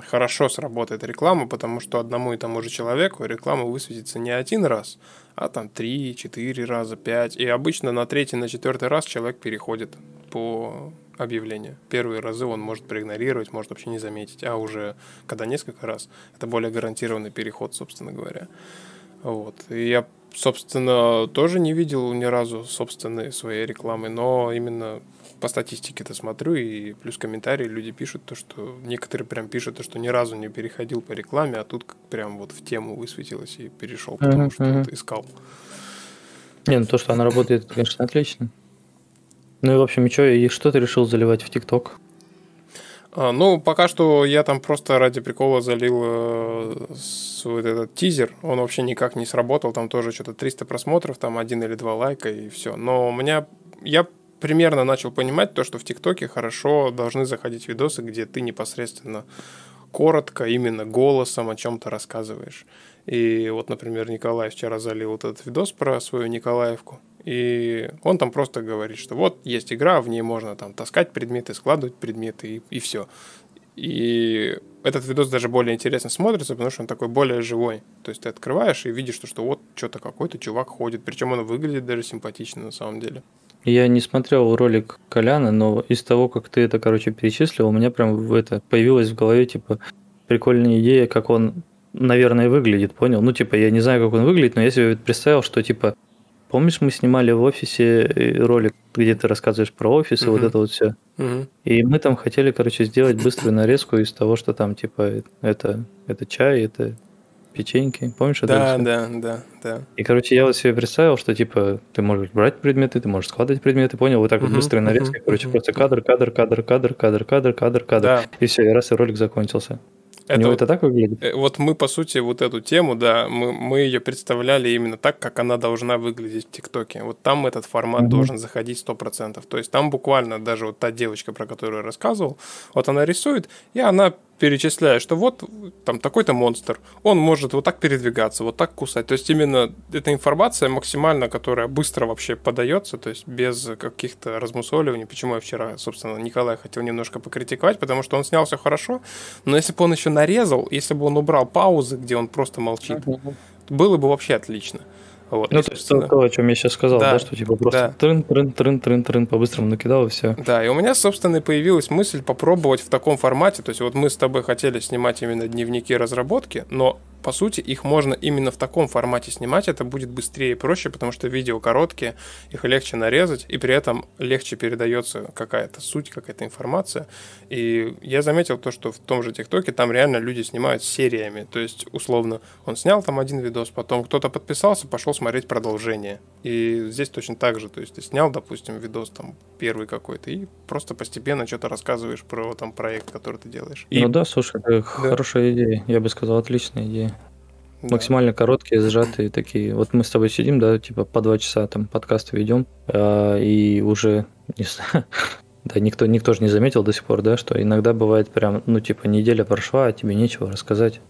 хорошо сработает реклама, потому что одному и тому же человеку реклама высветится не один раз, а там 3-4 раза, 5. И обычно на третий, на четвертый раз человек переходит по объявлению. Первые разы он может проигнорировать, может вообще не заметить, а уже когда несколько раз, это более гарантированный переход, собственно говоря. Вот. И я, собственно, тоже не видел ни разу собственной своей рекламы, но именно по статистике-то смотрю, и плюс комментарии люди пишут то, что некоторые прям пишут то, что ни разу не переходил по рекламе, а тут прям вот в тему высветилось и перешел, потому uh-huh, что вот искал. Не, ну то, что она работает, конечно, отлично. Ну и, в общем, и что, и что ты решил заливать в ТикТок? А, ну, пока что я там просто ради прикола залил э, свой этот тизер. Он вообще никак не сработал. Там тоже что-то 300 просмотров, там один или два лайка и все. Но у меня... Я примерно начал понимать то, что в ТикТоке хорошо должны заходить видосы, где ты непосредственно коротко, именно голосом о чем-то рассказываешь. И вот, например, Николай вчера залил вот этот видос про свою Николаевку. И он там просто говорит, что вот есть игра, в ней можно там таскать предметы, складывать предметы и, и все. И этот видос даже более интересно смотрится, потому что он такой более живой. То есть ты открываешь и видишь, что, что вот что-то какой-то чувак ходит. Причем он выглядит даже симпатично на самом деле. Я не смотрел ролик Коляна, но из того, как ты это, короче, перечислил, у меня прям это появилось в голове, типа, прикольная идея, как он, наверное, выглядит, понял? Ну, типа, я не знаю, как он выглядит, но я себе представил, что, типа, Помнишь, мы снимали в офисе э, ролик, где ты рассказываешь про офис и uh-huh. вот это вот все. Uh-huh. И мы там хотели, короче, сделать быструю нарезку из того, что там, типа, это, это чай, это печеньки. Помнишь да, это? Да, да, да, да. И, короче, я вот себе представил, что, типа, ты можешь брать предметы, ты можешь складывать предметы, понял? Вот так uh-huh. вот быстрая нарезка. Uh-huh. Короче, uh-huh. просто кадр, кадр, кадр, кадр, кадр, кадр, кадр, кадр. Да. И все, и раз, и ролик закончился. Это, У него это так выглядит? Э, вот мы, по сути, вот эту тему, да, мы, мы ее представляли именно так, как она должна выглядеть в ТикТоке. Вот там этот формат mm-hmm. должен заходить 100%. То есть там буквально даже вот та девочка, про которую я рассказывал, вот она рисует, и она перечисляя, что вот там такой-то монстр, он может вот так передвигаться, вот так кусать. То есть именно эта информация максимально, которая быстро вообще подается, то есть без каких-то размусоливаний. Почему я вчера, собственно, Николай хотел немножко покритиковать, потому что он снял все хорошо, но если бы он еще нарезал, если бы он убрал паузы, где он просто молчит, было бы вообще отлично. Вот, ну, то есть то, то, о чем я сейчас сказал, да, да что типа просто да. трын, трын, трын, трын, трын, по-быстрому накидал и все. Да, и у меня, собственно, появилась мысль попробовать в таком формате. То есть вот мы с тобой хотели снимать именно дневники разработки, но по сути, их можно именно в таком формате снимать, это будет быстрее и проще, потому что видео короткие, их легче нарезать, и при этом легче передается какая-то суть, какая-то информация. И я заметил то, что в том же ТикТоке там реально люди снимают сериями, то есть, условно, он снял там один видос, потом кто-то подписался, пошел смотреть продолжение. И здесь точно так же, то есть ты снял, допустим, видос там первый какой-то, и просто постепенно что-то рассказываешь про там проект, который ты делаешь. И... Ну да, слушай, это да. хорошая идея, я бы сказал, отличная идея. Да. Максимально короткие, сжатые такие. Вот мы с тобой сидим, да, типа по два часа там подкасты ведем, э, и уже, не знаю, да, никто, никто же не заметил до сих пор, да, что иногда бывает прям, ну, типа, неделя прошла, а тебе нечего рассказать.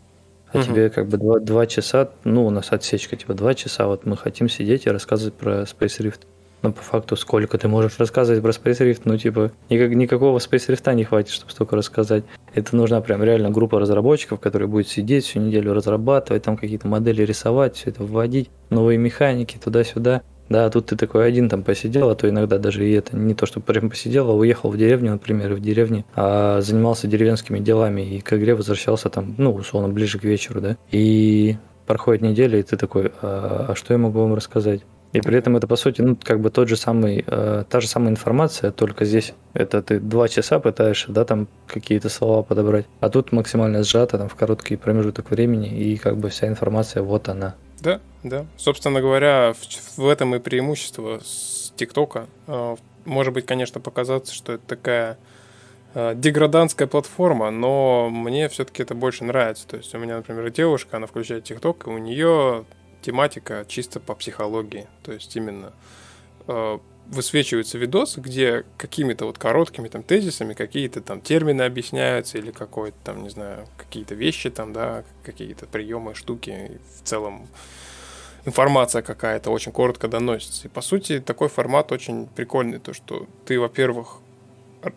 А угу. тебе как бы два, два часа, ну, у нас отсечка, типа, два часа, вот мы хотим сидеть и рассказывать про Space Rift. Но по факту сколько ты можешь рассказывать про Space Rift? Ну, типа, никак, никакого Space Rift не хватит, чтобы столько рассказать. Это нужна прям реально группа разработчиков, которые будет сидеть всю неделю разрабатывать, там какие-то модели рисовать, все это вводить, новые механики туда-сюда. Да, тут ты такой один там посидел, а то иногда даже и это не то, что прям посидел, а уехал в деревню, например, в деревне а занимался деревенскими делами и к игре возвращался там, ну, условно, ближе к вечеру, да. И проходит неделя, и ты такой, а, а что я могу вам рассказать? И при этом это, по сути, ну, как бы тот же самый, э, та же самая информация, только здесь это ты два часа пытаешься, да, там какие-то слова подобрать, а тут максимально сжато, там, в короткий промежуток времени, и как бы вся информация, вот она. Да, да. Собственно говоря, в, в этом и преимущество с ТикТока. Э, может быть, конечно, показаться, что это такая э, деградантская платформа, но мне все-таки это больше нравится. То есть у меня, например, девушка, она включает ТикТок, и у нее тематика чисто по психологии. То есть именно э, высвечиваются видосы, где какими-то вот короткими там тезисами какие-то там термины объясняются или какой-то там, не знаю, какие-то вещи там, да, какие-то приемы, штуки. В целом информация какая-то очень коротко доносится. И по сути такой формат очень прикольный, то что ты, во-первых,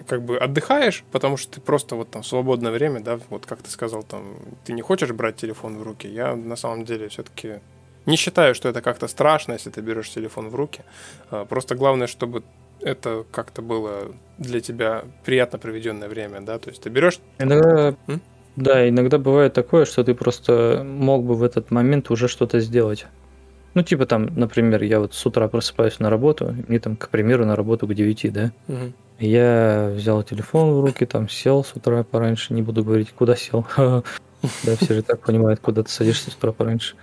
как бы отдыхаешь, потому что ты просто вот там в свободное время, да, вот как ты сказал, там, ты не хочешь брать телефон в руки. Я на самом деле все-таки не считаю, что это как-то страшно, если ты берешь телефон в руки. А, просто главное, чтобы это как-то было для тебя приятно проведенное время, да, то есть ты берешь... Иногда, М? да, иногда бывает такое, что ты просто мог бы в этот момент уже что-то сделать. Ну, типа там, например, я вот с утра просыпаюсь на работу, мне там, к примеру, на работу к 9, да? Угу. Я взял телефон в руки, там сел с утра пораньше, не буду говорить, куда сел. Да, все же так понимают, куда ты садишься с утра пораньше.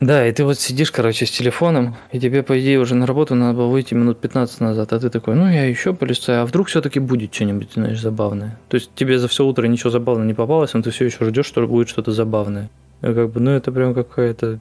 Да, и ты вот сидишь, короче, с телефоном, и тебе, по идее, уже на работу надо было выйти минут 15 назад, а ты такой, ну, я еще полистаю, а вдруг все-таки будет что-нибудь, знаешь, забавное. То есть тебе за все утро ничего забавного не попалось, но ты все еще ждешь, что будет что-то забавное. И как бы, ну, это прям какая-то...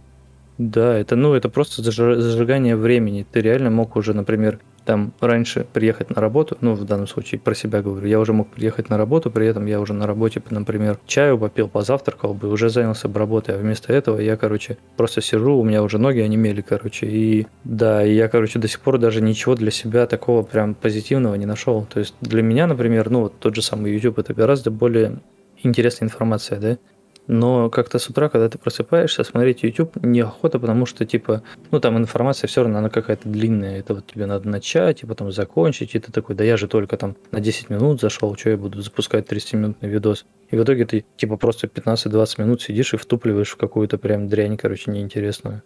Да, это, ну, это просто зажигание времени. Ты реально мог уже, например, там раньше приехать на работу, ну, в данном случае про себя говорю, я уже мог приехать на работу, при этом я уже на работе, например, чаю попил, позавтракал бы, уже занялся бы работой, а вместо этого я, короче, просто сижу, у меня уже ноги онемели, короче, и да, и я, короче, до сих пор даже ничего для себя такого прям позитивного не нашел. То есть для меня, например, ну, вот тот же самый YouTube, это гораздо более интересная информация, да, но как-то с утра, когда ты просыпаешься, смотреть YouTube неохота, потому что, типа, ну, там информация все равно, она какая-то длинная, это вот тебе надо начать и потом закончить, и ты такой, да я же только там на 10 минут зашел, что я буду запускать 30-минутный видос. И в итоге ты, типа, просто 15-20 минут сидишь и втупливаешь в какую-то прям дрянь, короче, неинтересную.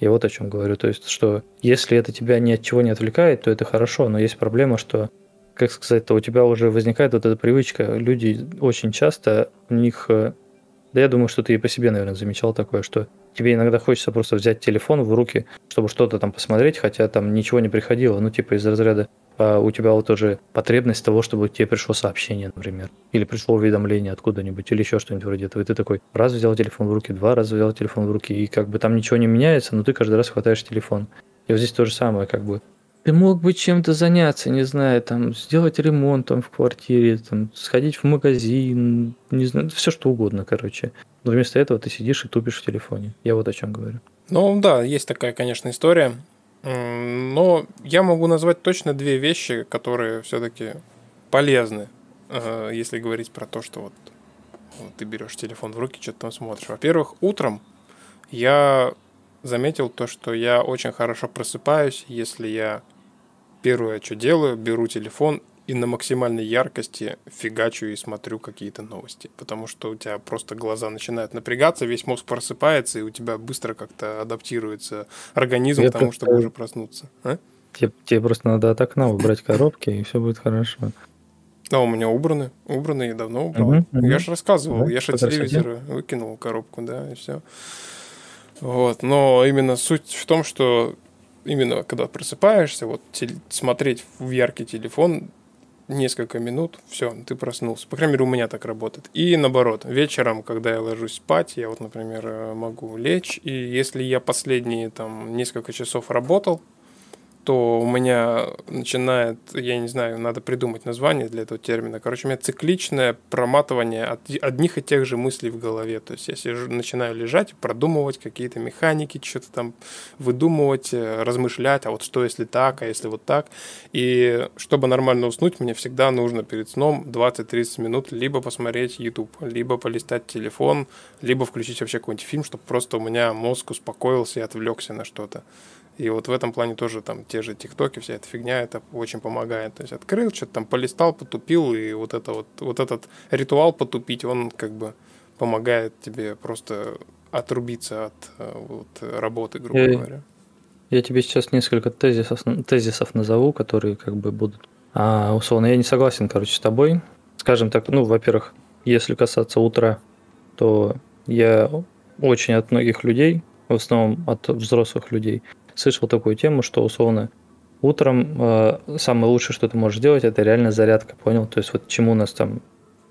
Я вот о чем говорю. То есть, что если это тебя ни от чего не отвлекает, то это хорошо, но есть проблема, что как сказать-то, у тебя уже возникает вот эта привычка. Люди очень часто, у них э, да я думаю, что ты и по себе, наверное, замечал такое, что тебе иногда хочется просто взять телефон в руки, чтобы что-то там посмотреть, хотя там ничего не приходило. Ну, типа из разряда а у тебя вот тоже потребность того, чтобы тебе пришло сообщение, например, или пришло уведомление откуда-нибудь, или еще что-нибудь вроде этого, и ты такой раз взял телефон в руки, два раза взял телефон в руки, и как бы там ничего не меняется, но ты каждый раз хватаешь телефон. И вот здесь то же самое, как бы ты мог бы чем-то заняться, не знаю, там, сделать ремонт там, в квартире, там, сходить в магазин, не знаю, все что угодно, короче. Но вместо этого ты сидишь и тупишь в телефоне. Я вот о чем говорю. Ну да, есть такая, конечно, история. Но я могу назвать точно две вещи, которые все-таки полезны, э, если говорить про то, что вот, вот ты берешь телефон в руки, что-то там смотришь. Во-первых, утром я заметил то, что я очень хорошо просыпаюсь, если я первое, что делаю, беру телефон и на максимальной яркости фигачу и смотрю какие-то новости. Потому что у тебя просто глаза начинают напрягаться, весь мозг просыпается, и у тебя быстро как-то адаптируется организм я к тому, чтобы уже проснуться. А? Тебе, тебе просто надо от окна убрать коробки, и все будет хорошо. А у меня убраны. Убраны, я давно убрал. Угу, угу. Я же рассказывал, да, я же телевизор выкинул коробку, да, и все. Вот, но именно суть в том, что именно когда просыпаешься, вот смотреть в яркий телефон несколько минут, все, ты проснулся. По крайней мере, у меня так работает. И наоборот, вечером, когда я ложусь спать, я вот, например, э, могу лечь, и если я последние там несколько часов работал, то у меня начинает, я не знаю, надо придумать название для этого термина. Короче, у меня цикличное проматывание от одних и тех же мыслей в голове. То есть я сижу, начинаю лежать, продумывать какие-то механики, что-то там выдумывать, э, размышлять, а вот что если так, а если вот так. И чтобы нормально уснуть, мне всегда нужно перед сном 20-30 минут либо посмотреть YouTube, либо полистать телефон, либо включить вообще какой-нибудь фильм, чтобы просто у меня мозг успокоился и отвлекся на что-то. И вот в этом плане тоже там те же тиктоки, вся эта фигня, это очень помогает. То есть открыл, что-то там полистал, потупил, и вот, это вот, вот этот ритуал потупить, он как бы помогает тебе просто отрубиться от э, вот, работы, грубо я, говоря. я тебе сейчас несколько тезисов, тезисов назову, которые как бы будут. А, условно, я не согласен, короче, с тобой. Скажем так, ну, во-первых, если касаться утра, то я очень от многих людей, в основном от взрослых людей, слышал такую тему, что условно утром э, самое лучшее, что ты можешь делать, это реально зарядка, понял? То есть вот чему нас там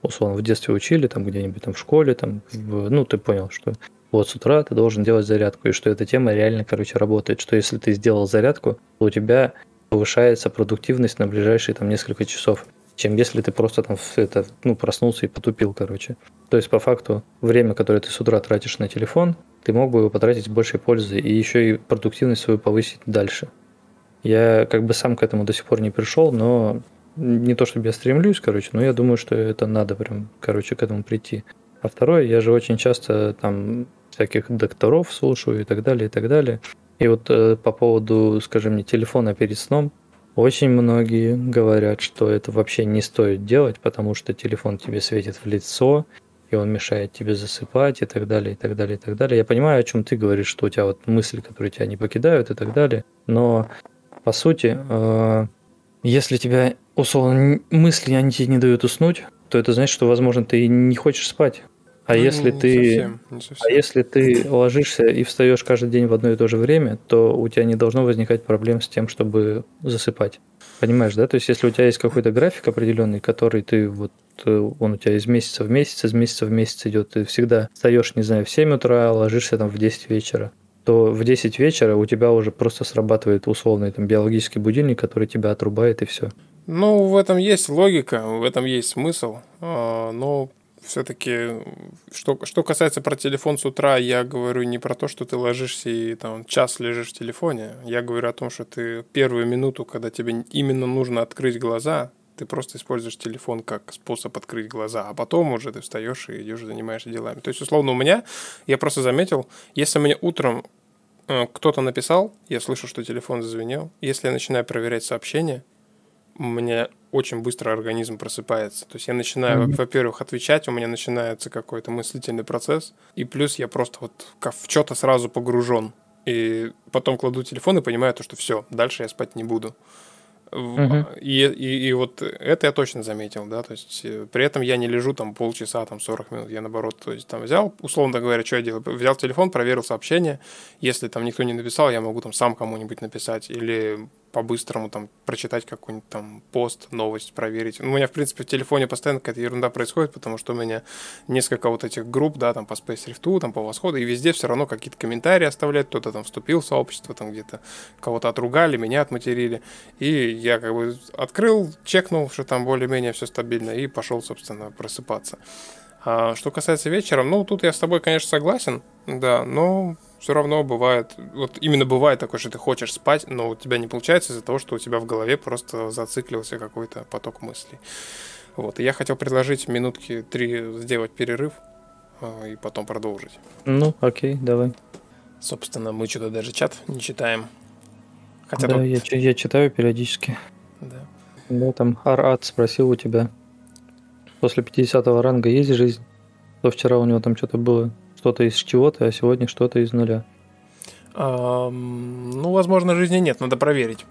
условно в детстве учили, там где-нибудь там в школе, там, в, ну ты понял, что вот с утра ты должен делать зарядку, и что эта тема реально, короче, работает, что если ты сделал зарядку, то у тебя повышается продуктивность на ближайшие там несколько часов, чем если ты просто там это, ну, проснулся и потупил, короче. То есть, по факту, время, которое ты с утра тратишь на телефон, ты мог бы его потратить с большей пользой и еще и продуктивность свою повысить дальше. Я как бы сам к этому до сих пор не пришел, но не то чтобы я стремлюсь, короче, но я думаю, что это надо прям, короче, к этому прийти. А второе, я же очень часто там всяких докторов слушаю и так далее, и так далее. И вот э, по поводу, скажи мне, телефона перед сном, очень многие говорят, что это вообще не стоит делать, потому что телефон тебе светит в лицо, и он мешает тебе засыпать и так далее, и так далее, и так далее. Я понимаю, о чем ты говоришь, что у тебя вот мысли, которые тебя не покидают и так далее, но по сути, э, если тебя условно мысли они тебе не дают уснуть, то это значит, что, возможно, ты не хочешь спать. А ну, если не ты, совсем, не совсем. а если ты ложишься и встаешь каждый день в одно и то же время, то у тебя не должно возникать проблем с тем, чтобы засыпать. Понимаешь, да? То есть, если у тебя есть какой-то график определенный, который ты вот э, он у тебя из месяца в месяц, из месяца в месяц идет, ты всегда встаешь, не знаю, в 7 утра, ложишься там в 10 вечера, то в 10 вечера у тебя уже просто срабатывает условный там биологический будильник, который тебя отрубает и все. Ну, в этом есть логика, в этом есть смысл, а, но все-таки, что, что касается про телефон с утра, я говорю не про то, что ты ложишься и там час лежишь в телефоне. Я говорю о том, что ты первую минуту, когда тебе именно нужно открыть глаза, ты просто используешь телефон как способ открыть глаза, а потом уже ты встаешь и идешь занимаешься делами. То есть, условно, у меня, я просто заметил, если мне утром э, кто-то написал, я слышу, что телефон зазвенел, если я начинаю проверять сообщения, меня очень быстро организм просыпается. То есть я начинаю, mm-hmm. во-первых, отвечать, у меня начинается какой-то мыслительный процесс, и плюс я просто вот в что-то сразу погружен. И потом кладу телефон и понимаю то, что все, дальше я спать не буду. Uh-huh. И, и, и вот это я точно заметил, да, то есть э, при этом я не лежу там полчаса, там 40 минут, я наоборот, то есть там взял, условно говоря, что я делаю, взял телефон, проверил сообщение, если там никто не написал, я могу там сам кому-нибудь написать или по-быстрому там прочитать какой-нибудь там пост, новость, проверить. Ну, у меня, в принципе, в телефоне постоянно какая-то ерунда происходит, потому что у меня несколько вот этих групп, да, там по Space Rift, там по Восходу, и везде все равно какие-то комментарии оставляют, кто-то там вступил в сообщество, там где-то кого-то отругали, меня отматерили. И я как бы открыл, чекнул, что там более-менее все стабильно, и пошел, собственно, просыпаться. А что касается вечера, ну, тут я с тобой, конечно, согласен, да, но все равно бывает, вот именно бывает такое, что ты хочешь спать, но у тебя не получается из-за того, что у тебя в голове просто зациклился какой-то поток мыслей. Вот, и я хотел предложить минутки три сделать перерыв а, и потом продолжить. Ну, окей, давай. Собственно, мы что-то даже чат не читаем. Хотя да, тут... я, я читаю периодически. Да. Да, там Арат спросил у тебя, после 50 ранга есть жизнь? То вчера у него там что-то было что-то из чего-то, а сегодня что-то из нуля. А, ну, возможно, жизни нет, надо проверить.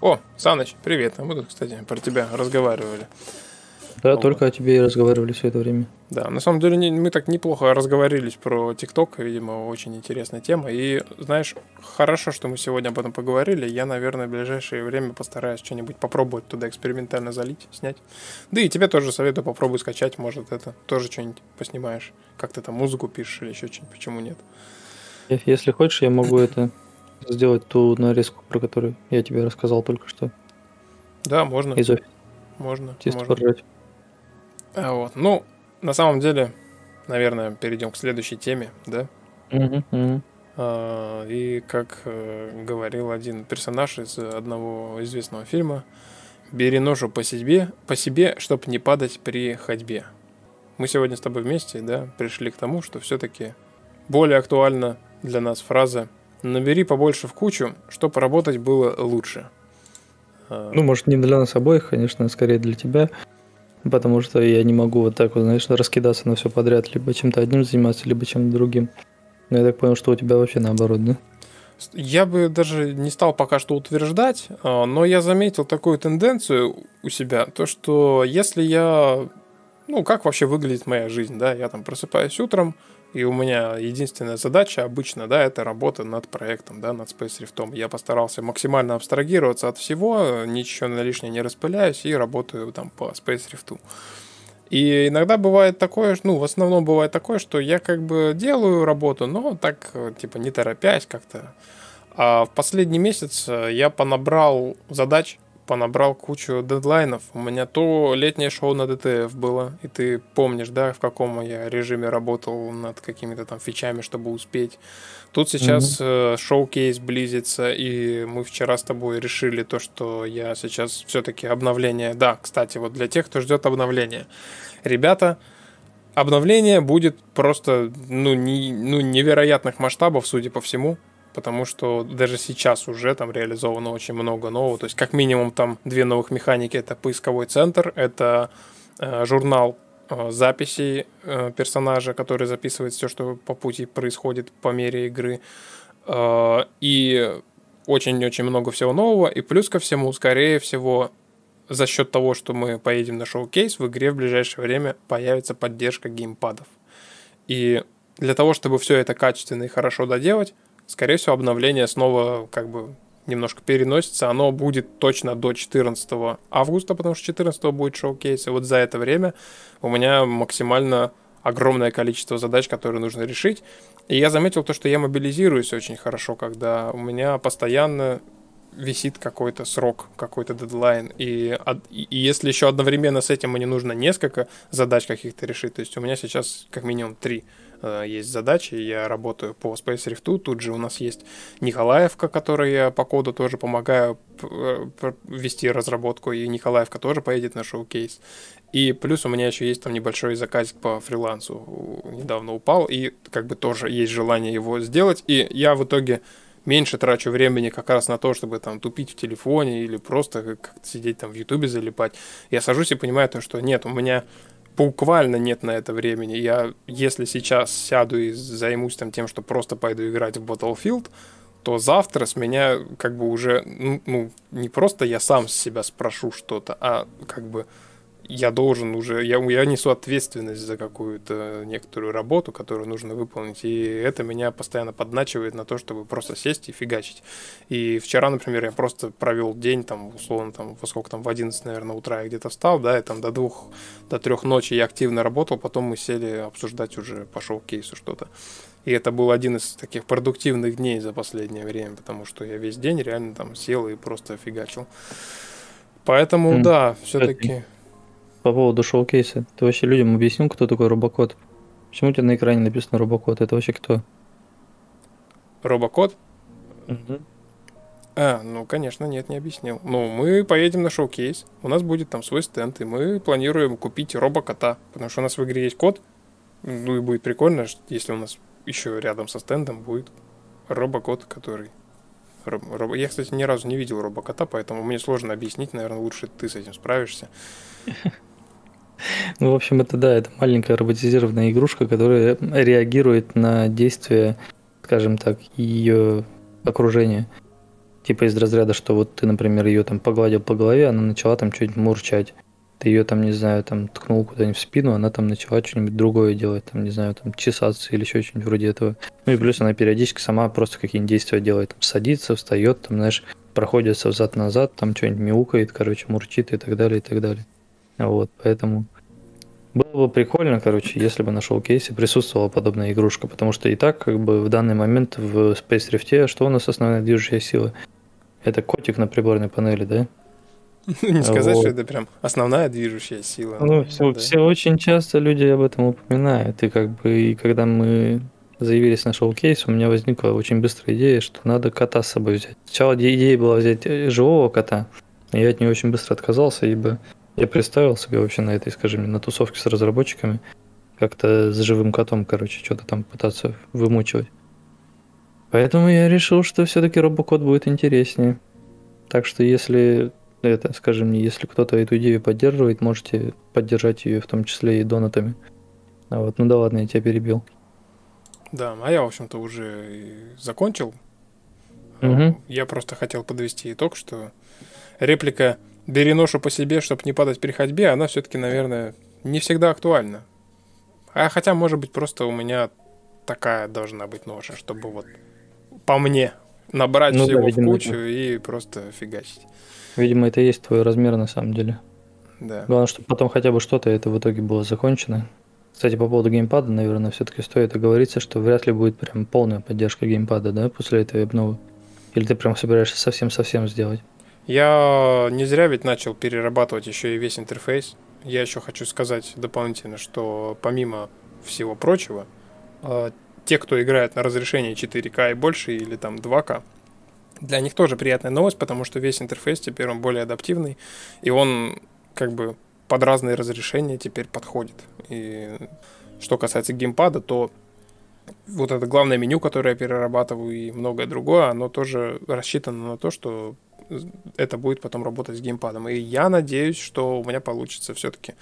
О, Саныч, привет. Мы тут, кстати, про тебя разговаривали. Да, вот. только о тебе и разговаривали все это время. Да, на самом деле мы так неплохо разговорились про ТикТок, видимо, очень интересная тема. И, знаешь, хорошо, что мы сегодня об этом поговорили. Я, наверное, в ближайшее время постараюсь что-нибудь попробовать туда экспериментально залить, снять. Да и тебе тоже советую попробуй скачать, может, это тоже что-нибудь поснимаешь. Как ты там музыку пишешь или еще что-нибудь, почему нет? Если хочешь, я могу это сделать ту нарезку, про которую я тебе рассказал только что. Да, можно. Из офиса. Можно. Чисто можно. поржать. А вот. Ну, на самом деле, наверное, перейдем к следующей теме, да? А, и как э, говорил один персонаж из одного известного фильма, бери ношу по себе, по себе, чтобы не падать при ходьбе. Мы сегодня с тобой вместе, да, пришли к тому, что все-таки более актуальна для нас фраза «набери побольше в кучу, чтобы работать было лучше». А, ну, может, не для нас обоих, конечно, скорее для тебя. Потому что я не могу вот так вот, знаешь, раскидаться на все подряд, либо чем-то одним заниматься, либо чем-то другим. Но я так понял, что у тебя вообще наоборот, да? Я бы даже не стал пока что утверждать, а, но я заметил такую тенденцию у себя, то что если я, ну как вообще выглядит моя жизнь, да, я там просыпаюсь утром, и у меня единственная задача обычно, да, это работа над проектом, да, над Space Rift. Я постарался максимально абстрагироваться от всего, ничего на лишнее не распыляюсь и работаю там по Space Rift. И иногда бывает такое, ну, в основном бывает такое, что я как бы делаю работу, но так, типа, не торопясь как-то. А в последний месяц я понабрал задач, понабрал кучу дедлайнов. У меня то летнее шоу на ДТФ было, и ты помнишь, да, в каком я режиме работал над какими-то там фичами, чтобы успеть. Тут сейчас mm-hmm. шоу-кейс близится, и мы вчера с тобой решили то, что я сейчас все-таки обновление... Да, кстати, вот для тех, кто ждет обновления. Ребята, обновление будет просто ну, не, ну, невероятных масштабов, судя по всему потому что даже сейчас уже там реализовано очень много нового. То есть как минимум там две новых механики. Это поисковой центр, это э, журнал э, записей э, персонажа, который записывает все, что по пути происходит по мере игры. Э, и очень-очень много всего нового. И плюс ко всему, скорее всего, за счет того, что мы поедем на шоу-кейс, в игре в ближайшее время появится поддержка геймпадов. И для того, чтобы все это качественно и хорошо доделать, скорее всего, обновление снова как бы немножко переносится. Оно будет точно до 14 августа, потому что 14 будет шоу-кейс. И вот за это время у меня максимально огромное количество задач, которые нужно решить. И я заметил то, что я мобилизируюсь очень хорошо, когда у меня постоянно висит какой-то срок, какой-то дедлайн. И, и если еще одновременно с этим мне нужно несколько задач каких-то решить, то есть у меня сейчас как минимум три есть задачи, я работаю по Space Rift, тут же у нас есть Николаевка, которой я по коду тоже помогаю э, вести разработку, и Николаевка тоже поедет на шоу-кейс. И плюс у меня еще есть там небольшой заказик по фрилансу, недавно упал, и как бы тоже есть желание его сделать, и я в итоге меньше трачу времени как раз на то, чтобы там тупить в телефоне или просто как-то сидеть там в Ютубе залипать. Я сажусь и понимаю то, что нет, у меня буквально нет на это времени. Я, если сейчас сяду и займусь там тем, что просто пойду играть в Battlefield, то завтра с меня как бы уже, ну, не просто я сам с себя спрошу что-то, а как бы я должен уже, я, я несу ответственность за какую-то некоторую работу, которую нужно выполнить, и это меня постоянно подначивает на то, чтобы просто сесть и фигачить. И вчера, например, я просто провел день, там, условно, там, во сколько там, в 11, наверное, утра я где-то встал, да, и там до двух, до трех ночи я активно работал, потом мы сели обсуждать уже по шоу-кейсу что-то. И это был один из таких продуктивных дней за последнее время, потому что я весь день реально там сел и просто фигачил. Поэтому, mm. да, все-таки по поводу шоу-кейса. Ты вообще людям объяснил, кто такой Робокод? Почему у тебя на экране написано Робокод? Это вообще кто? Робокод? Угу. А, ну, конечно, нет, не объяснил. Ну, мы поедем на шоу-кейс, у нас будет там свой стенд, и мы планируем купить робокота, потому что у нас в игре есть код, ну и будет прикольно, если у нас еще рядом со стендом будет робокот, который... Роб... Я, кстати, ни разу не видел робокота, поэтому мне сложно объяснить, наверное, лучше ты с этим справишься. Ну, в общем, это да, это маленькая роботизированная игрушка, которая реагирует на действия, скажем так, ее окружения. Типа из разряда, что вот ты, например, ее там погладил по голове, она начала там что-нибудь мурчать. Ты ее там, не знаю, там ткнул куда-нибудь в спину, она там начала что-нибудь другое делать, там, не знаю, там чесаться или еще что-нибудь вроде этого. Ну и плюс она периодически сама просто какие-нибудь действия делает, там садится, встает, там, знаешь, проходится взад-назад, там что-нибудь мяукает, короче, мурчит и так далее, и так далее. Вот, поэтому было бы прикольно, короче, если бы на шоу-кейсе присутствовала подобная игрушка, потому что и так, как бы, в данный момент в Space Rift, что у нас основная движущая сила? Это котик на приборной панели, да? Не сказать, что это прям основная движущая сила. Ну, все, все очень часто люди об этом упоминают, и как бы, и когда мы заявились на шоу-кейс, у меня возникла очень быстрая идея, что надо кота с собой взять. Сначала идея была взять э, живого кота, я от нее очень быстро отказался, ибо я представил себе вообще на этой, скажем, на тусовке с разработчиками, как-то с живым котом, короче, что-то там пытаться вымучивать. Поэтому я решил, что все-таки робокот будет интереснее. Так что если это, скажем мне, если кто-то эту идею поддерживает, можете поддержать ее в том числе и донатами. А вот, ну да ладно, я тебя перебил. Да, а я, в общем-то, уже закончил Мгм. Я просто хотел подвести итог, что реплика «бери ношу по себе, чтобы не падать при ходьбе», она все-таки, наверное, не всегда актуальна. А хотя, может быть, просто у меня такая должна быть ноша, чтобы вот по мне набрать Ну да, всего в видимо, кучу и просто фигачить. Видимо, это и есть твой размер на самом деле. Да. Главное, чтобы потом хотя бы что-то это в итоге было закончено. Кстати, по поводу геймпада, наверное, все-таки стоит оговориться, что вряд ли будет прям полная поддержка геймпада, да, после этой обновы. Или ты прям собираешься совсем-совсем сделать? Я не зря ведь начал перерабатывать еще и весь интерфейс. Я еще хочу сказать дополнительно, что помимо всего прочего, э, те, кто играет на разрешении 4К и больше, или там 2К, для них тоже приятная новость, потому что весь интерфейс теперь он более адаптивный, и он как бы под разные разрешения теперь подходит. И что касается геймпада, то вот это главное меню, которое я перерабатываю, и многое другое, оно тоже рассчитано на то, что это будет потом работать с геймпадом. И я надеюсь, что у меня получится все-таки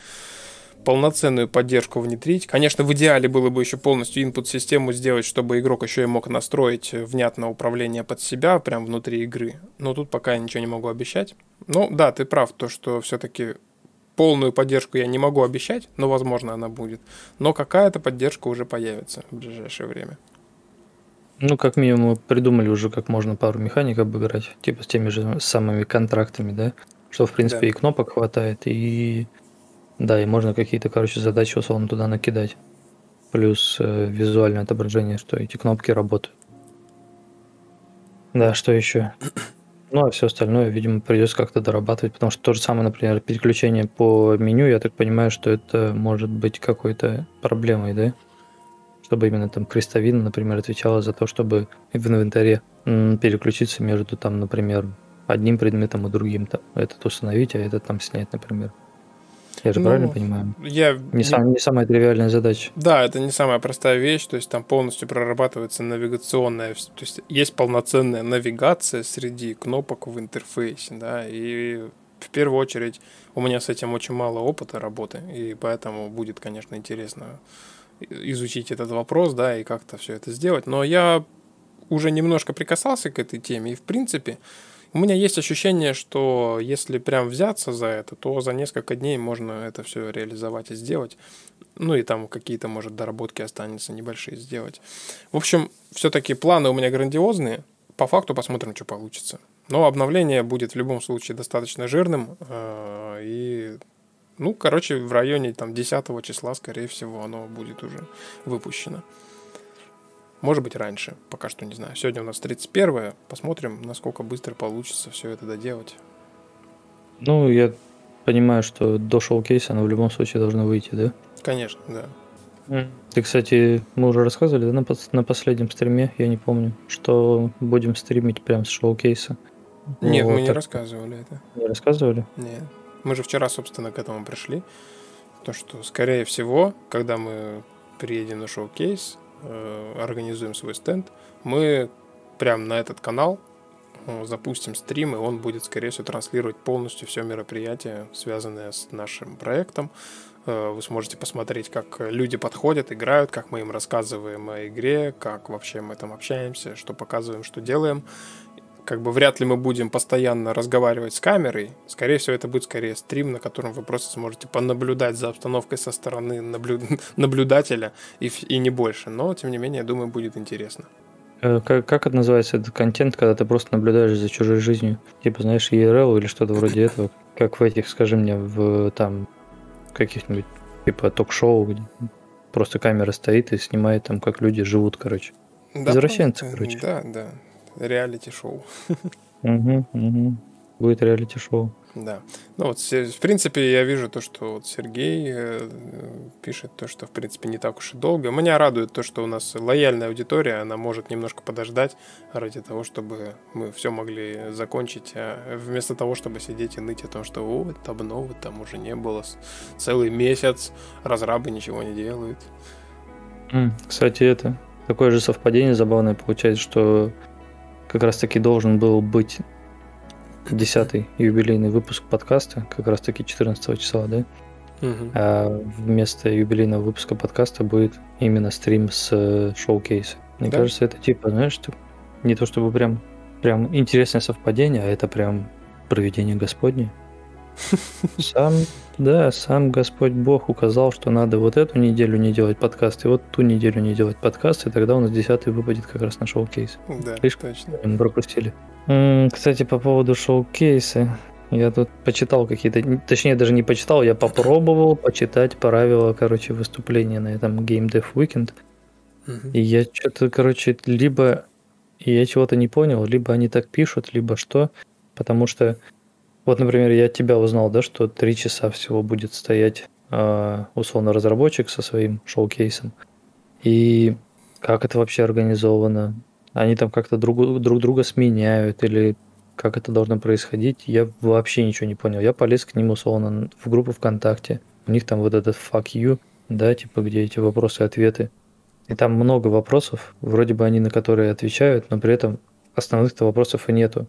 полноценную поддержку внедрить. Конечно, в идеале было бы еще полностью input-систему сделать, чтобы игрок еще и мог настроить внятно управление под себя прямо внутри игры. Но тут пока я ничего не могу обещать. Ну да, ты прав, то что все-таки полную поддержку я не могу обещать, но возможно она будет. Но какая-то поддержка уже появится в ближайшее время. Ну, как минимум, мы придумали уже, как можно пару механик обыграть, типа с теми же самыми контрактами, да? Что, в принципе, Да. и кнопок хватает, и... Да, и можно какие-то, короче, задачи условно туда накидать. Плюс э, визуальное отображение, что эти кнопки работают. Да, что еще? Ну, а все остальное, видимо, придется как-то дорабатывать, потому что то же самое, например, переключение по меню, я так понимаю, что это может быть какой-то проблемой, да? Чтобы именно там крестовина, например, отвечала за то, чтобы в инвентаре переключиться между там, например, одним предметом и другим. Там, этот установить, а этот там снять, например. Я же Ну, правильно понимаю? Я Не, сам- не самая тривиальная задача. Да, это не самая простая вещь, то есть там полностью прорабатывается навигационная, то есть есть полноценная навигация среди кнопок в интерфейсе, да, и в первую очередь у меня с этим очень мало опыта работы, и поэтому будет, конечно, интересно изучить этот вопрос, да, и как-то все это сделать, но я уже немножко прикасался к этой теме, и в принципе у меня есть ощущение, что если прям взяться за это, то за несколько дней можно это все реализовать и сделать. Ну и там какие-то, может, доработки останутся небольшие сделать. В общем, все-таки планы у меня грандиозные. По факту посмотрим, что получится. Но обновление будет в любом случае достаточно жирным. э, И, ну, короче, в районе там 10 числа, скорее всего, оно будет уже выпущено. Может быть, раньше, пока что не знаю. Сегодня у нас 31 Посмотрим, насколько быстро получится все это доделать. Ну, я понимаю, что до шоу-кейса оно в любом случае должно выйти, да? Конечно, да. Ты, кстати, мы уже рассказывали, да, на, на последнем стриме, я не помню, что будем стримить прям с шоу-кейса. Нет, Вот мы не так. рассказывали это. Не рассказывали? Нет. Мы же вчера, собственно, к этому пришли. То, что, скорее всего, когда мы приедем на шоу-кейс, э, организуем свой стенд, мы прям на этот канал э, запустим стрим, и он будет, скорее всего, транслировать полностью все мероприятие, связанное с нашим проектом. Э, Вы сможете посмотреть, как люди подходят, играют, как мы им рассказываем о игре, как вообще мы там общаемся, что показываем, что делаем как бы вряд ли мы будем постоянно разговаривать с камерой. Скорее всего, это будет скорее стрим, на котором вы просто сможете понаблюдать за обстановкой со стороны наблю- наблюдателя и, и не больше. Но, тем не менее, я думаю, будет интересно. Э, Как, как это называется, этот контент, когда ты просто наблюдаешь за чужой жизнью? Типа, знаешь, ERL или что-то вроде этого? Как в этих, скажи мне, в там каких-нибудь типа ток-шоу, где просто камера стоит и снимает там, как люди живут, короче. Извращенцы, просто- короче. Да, да. Реалити-шоу. Угу, угу. Будет реалити-шоу. Да. Ну вот, в принципе, я вижу то, что вот Сергей э, пишет то, что, в принципе, не так уж и долго. Меня радует то, что у нас лояльная аудитория, она может немножко подождать ради того, чтобы мы все могли закончить, а вместо того, чтобы сидеть и ныть о том, что вот, обновы там уже не было целый месяц, разрабы ничего не делают. Кстати, это такое же совпадение забавное получается, что как раз таки должен был быть десятый юбилейный выпуск подкаста, как раз таки 14 числа, да? Мгм. А вместо юбилейного выпуска подкаста будет именно стрим с э, шоу-кейса. Мне Да. кажется, это типа, знаешь, не то чтобы прям прям интересное совпадение, а это прям проведение Господне. Сам, да, сам Господь Бог указал, что надо вот эту неделю не делать подкаст, и вот ту неделю не делать подкаст, и тогда у нас десятый выпадет как раз на шоу-кейс. Да, Видишь, точно. Мы пропустили. Кстати, по поводу шоу-кейса. Я тут почитал какие-то, точнее даже не почитал, я попробовал почитать правила, короче, выступления на этом Game Dev Weekend. И я что-то, короче, либо я чего-то не понял, либо они так пишут, либо что. Потому что, вот, например, я тебя узнал, да, что три часа всего будет стоять а, условно разработчик со своим шоу-кейсом. И как это вообще организовано? Они там как-то друг, друг друга сменяют или как это должно происходить? Я вообще ничего не понял. Я полез к ним условно в группу ВКонтакте. У них там вот этот fuck you, да, типа где эти вопросы-ответы. И там много вопросов, вроде бы они на которые отвечают, но при этом основных-то вопросов и нету.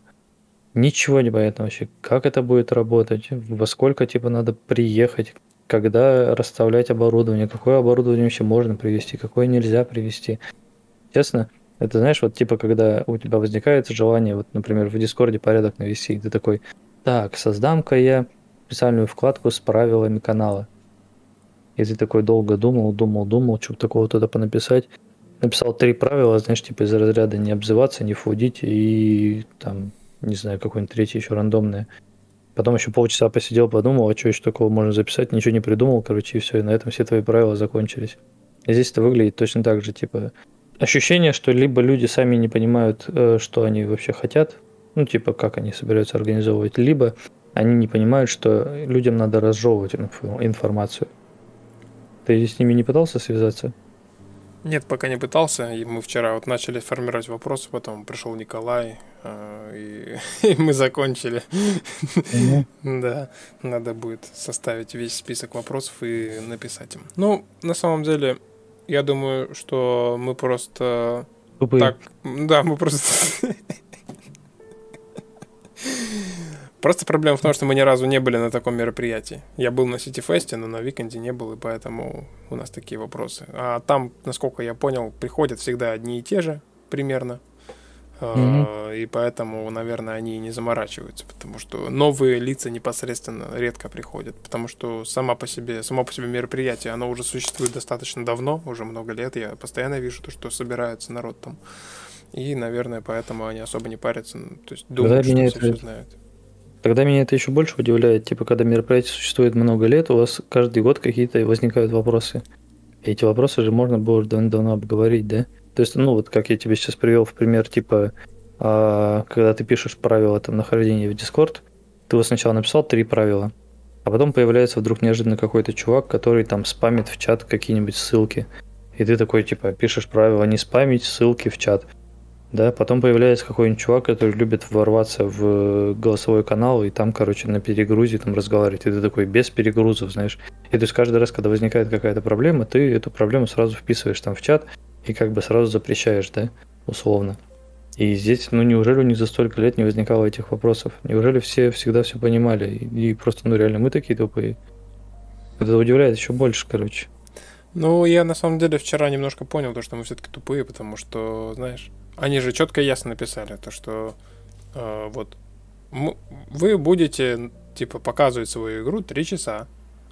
Ничего не понятно вообще, как это будет работать, во сколько типа надо приехать, когда расставлять оборудование, какое оборудование вообще можно привести, какое нельзя привести. Честно, это знаешь, вот типа когда у тебя возникает желание, вот, например, в Дискорде порядок навести, и ты такой, так, создам-ка я специальную вкладку с правилами канала. И ты такой долго думал, думал, думал, что такого туда понаписать. Написал три правила, знаешь, типа из разряда не обзываться, не фудить и там, не знаю, какое-нибудь третье еще рандомное. Потом еще полчаса посидел, подумал, а что еще такого можно записать, ничего не придумал, короче, и все, и на этом все твои правила закончились. И здесь это выглядит точно так же, типа, ощущение, что либо люди сами не понимают, э, что они вообще хотят, ну, типа, как они собираются организовывать, либо они не понимают, что людям надо разжевывать инфо- информацию. Ты с ними не пытался связаться? Нет, пока не пытался. И мы вчера вот начали формировать вопросы, потом пришел Николай, э, и, и мы закончили. Да, надо будет составить весь список вопросов и написать им. Ну, на самом деле, я думаю, что мы просто Тупые. так... Да, мы просто... Просто проблема в том, что мы ни разу не были на таком мероприятии. Я был на Ситифесте, но на Викенде не был, и поэтому у нас такие вопросы. А там, насколько я понял, приходят всегда одни и те же примерно. А, И поэтому, наверное, они и не заморачиваются, потому что новые лица непосредственно редко приходят, потому что сама по себе, само по себе мероприятие, оно уже существует достаточно давно, уже много лет. Я постоянно вижу то, что собирается народ там. И, наверное, поэтому они особо не парятся. ну, То есть думают, что меня все, это- все знают. Тогда меня это еще больше удивляет, типа, когда мероприятие существует много лет, у вас каждый год какие-то возникают вопросы. И эти вопросы же можно было давно обговорить, да? То есть, ну, вот как я тебе сейчас привел в пример, типа, а, когда ты пишешь правила там нахождения в Discord, ты вот сначала написал три правила, а потом появляется вдруг неожиданно какой-то чувак, который там спамит в чат какие-нибудь ссылки. И ты такой, типа, пишешь правила не спамить ссылки в чат. Да, потом появляется какой-нибудь чувак, который любит ворваться в голосовой канал и там, короче, на перегрузе там разговаривать. И ты такой без перегрузов, знаешь. И то есть каждый раз, когда возникает какая-то проблема, ты эту проблему сразу вписываешь там в чат и как бы сразу запрещаешь, да, условно. И здесь, ну неужели у них за столько лет не возникало этих вопросов? Неужели все всегда все понимали? И, и просто, ну реально, мы такие тупые. Это удивляет еще больше, короче. Ну, я на самом деле вчера немножко понял то, что мы все-таки тупые, потому что, знаешь, они же четко и ясно написали, то, что э, вот вы будете, типа, показывать свою игру 3 часа.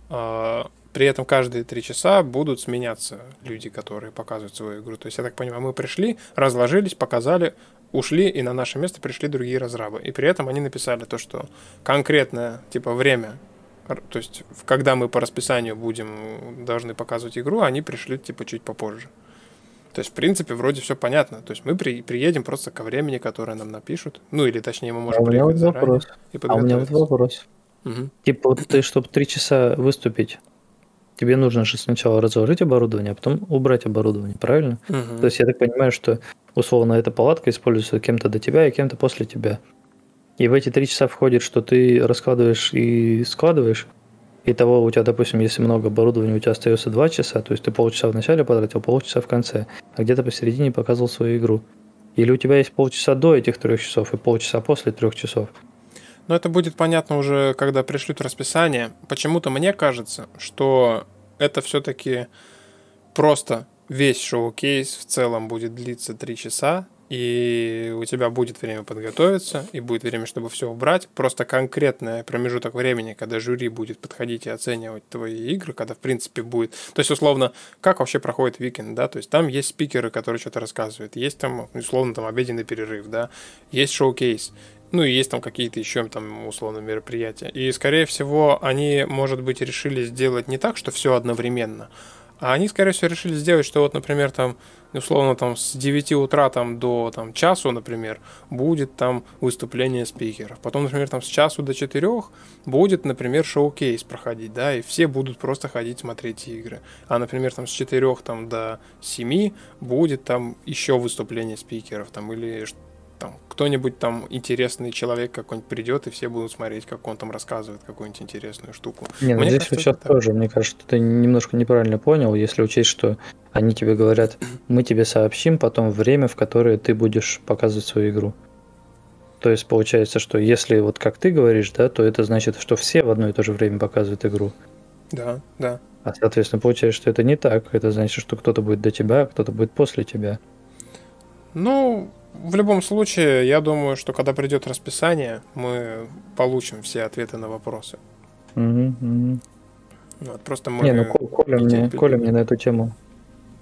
э, при этом каждые три часа будут сменяться люди, которые показывают свою игру. То есть, я так понимаю, мы пришли, разложились, показали, ушли, и на наше место пришли другие разрабы. И при этом они написали то, что конкретное, типа, время, то есть, когда мы по расписанию будем, должны показывать игру, они пришли, типа, чуть попозже. То есть, в принципе, вроде все понятно. То есть, мы при- приедем просто ко времени, которое нам напишут. Ну, или, точнее, мы можем а у меня вот приехать вопрос. и А у меня вот вопрос. Мгм. Типа, вот ты, чтобы три часа выступить, тебе нужно же сначала разложить оборудование, а потом убрать оборудование, правильно? Мгм. То есть я так понимаю, что условно эта палатка используется кем-то до тебя и кем-то после тебя. И в эти три часа входит, что ты раскладываешь и складываешь. И того у тебя, допустим, если много оборудования, у тебя остается два часа, то есть ты полчаса в начале потратил, полчаса в конце, а где-то посередине показывал свою игру. Или у тебя есть полчаса до этих трех часов и полчаса после трех часов. Но это будет понятно уже, когда пришлют расписание. Почему-то мне кажется, что это все-таки просто весь шоу-кейс в целом будет длиться 3 часа, и у тебя будет время подготовиться, и будет время, чтобы все убрать. Просто конкретный промежуток времени, когда жюри будет подходить и оценивать твои игры, когда, в принципе, будет... То есть, условно, как вообще проходит викенд, да? То есть, там есть спикеры, которые что-то рассказывают, есть там, условно, там обеденный перерыв, да, есть шоу-кейс, ну и есть там какие-то еще там условно мероприятия. И, скорее всего, они, может быть, решили сделать не так, что все одновременно, а они, скорее всего, решили сделать, что вот, например, там, условно, там с 9 утра там, до там, часу, например, будет там выступление спикеров. Потом, например, там с часу до 4 будет, например, шоу-кейс проходить, да, и все будут просто ходить смотреть игры. А, например, там с 4 там, до 7 будет там еще выступление спикеров, там, или там кто-нибудь там интересный человек какой-нибудь придет, и все будут смотреть, как он там рассказывает какую-нибудь интересную штуку. Не, ну здесь кажется, сейчас тоже, мне кажется, ты немножко неправильно понял, если учесть, что они тебе говорят, мы тебе сообщим потом время, в которое ты будешь показывать свою игру. То есть получается, что если вот как ты говоришь, да, то это значит, что все в одно и то же время показывают игру. Да, да. А соответственно, получается, что это не так. Это значит, что кто-то будет до тебя, а кто-то будет после тебя. Ну, в любом случае, я думаю, что когда придет расписание, мы получим все ответы на вопросы. Угу, угу. Вот, просто мы... Не, ну Коля мне, Коля мне на эту тему...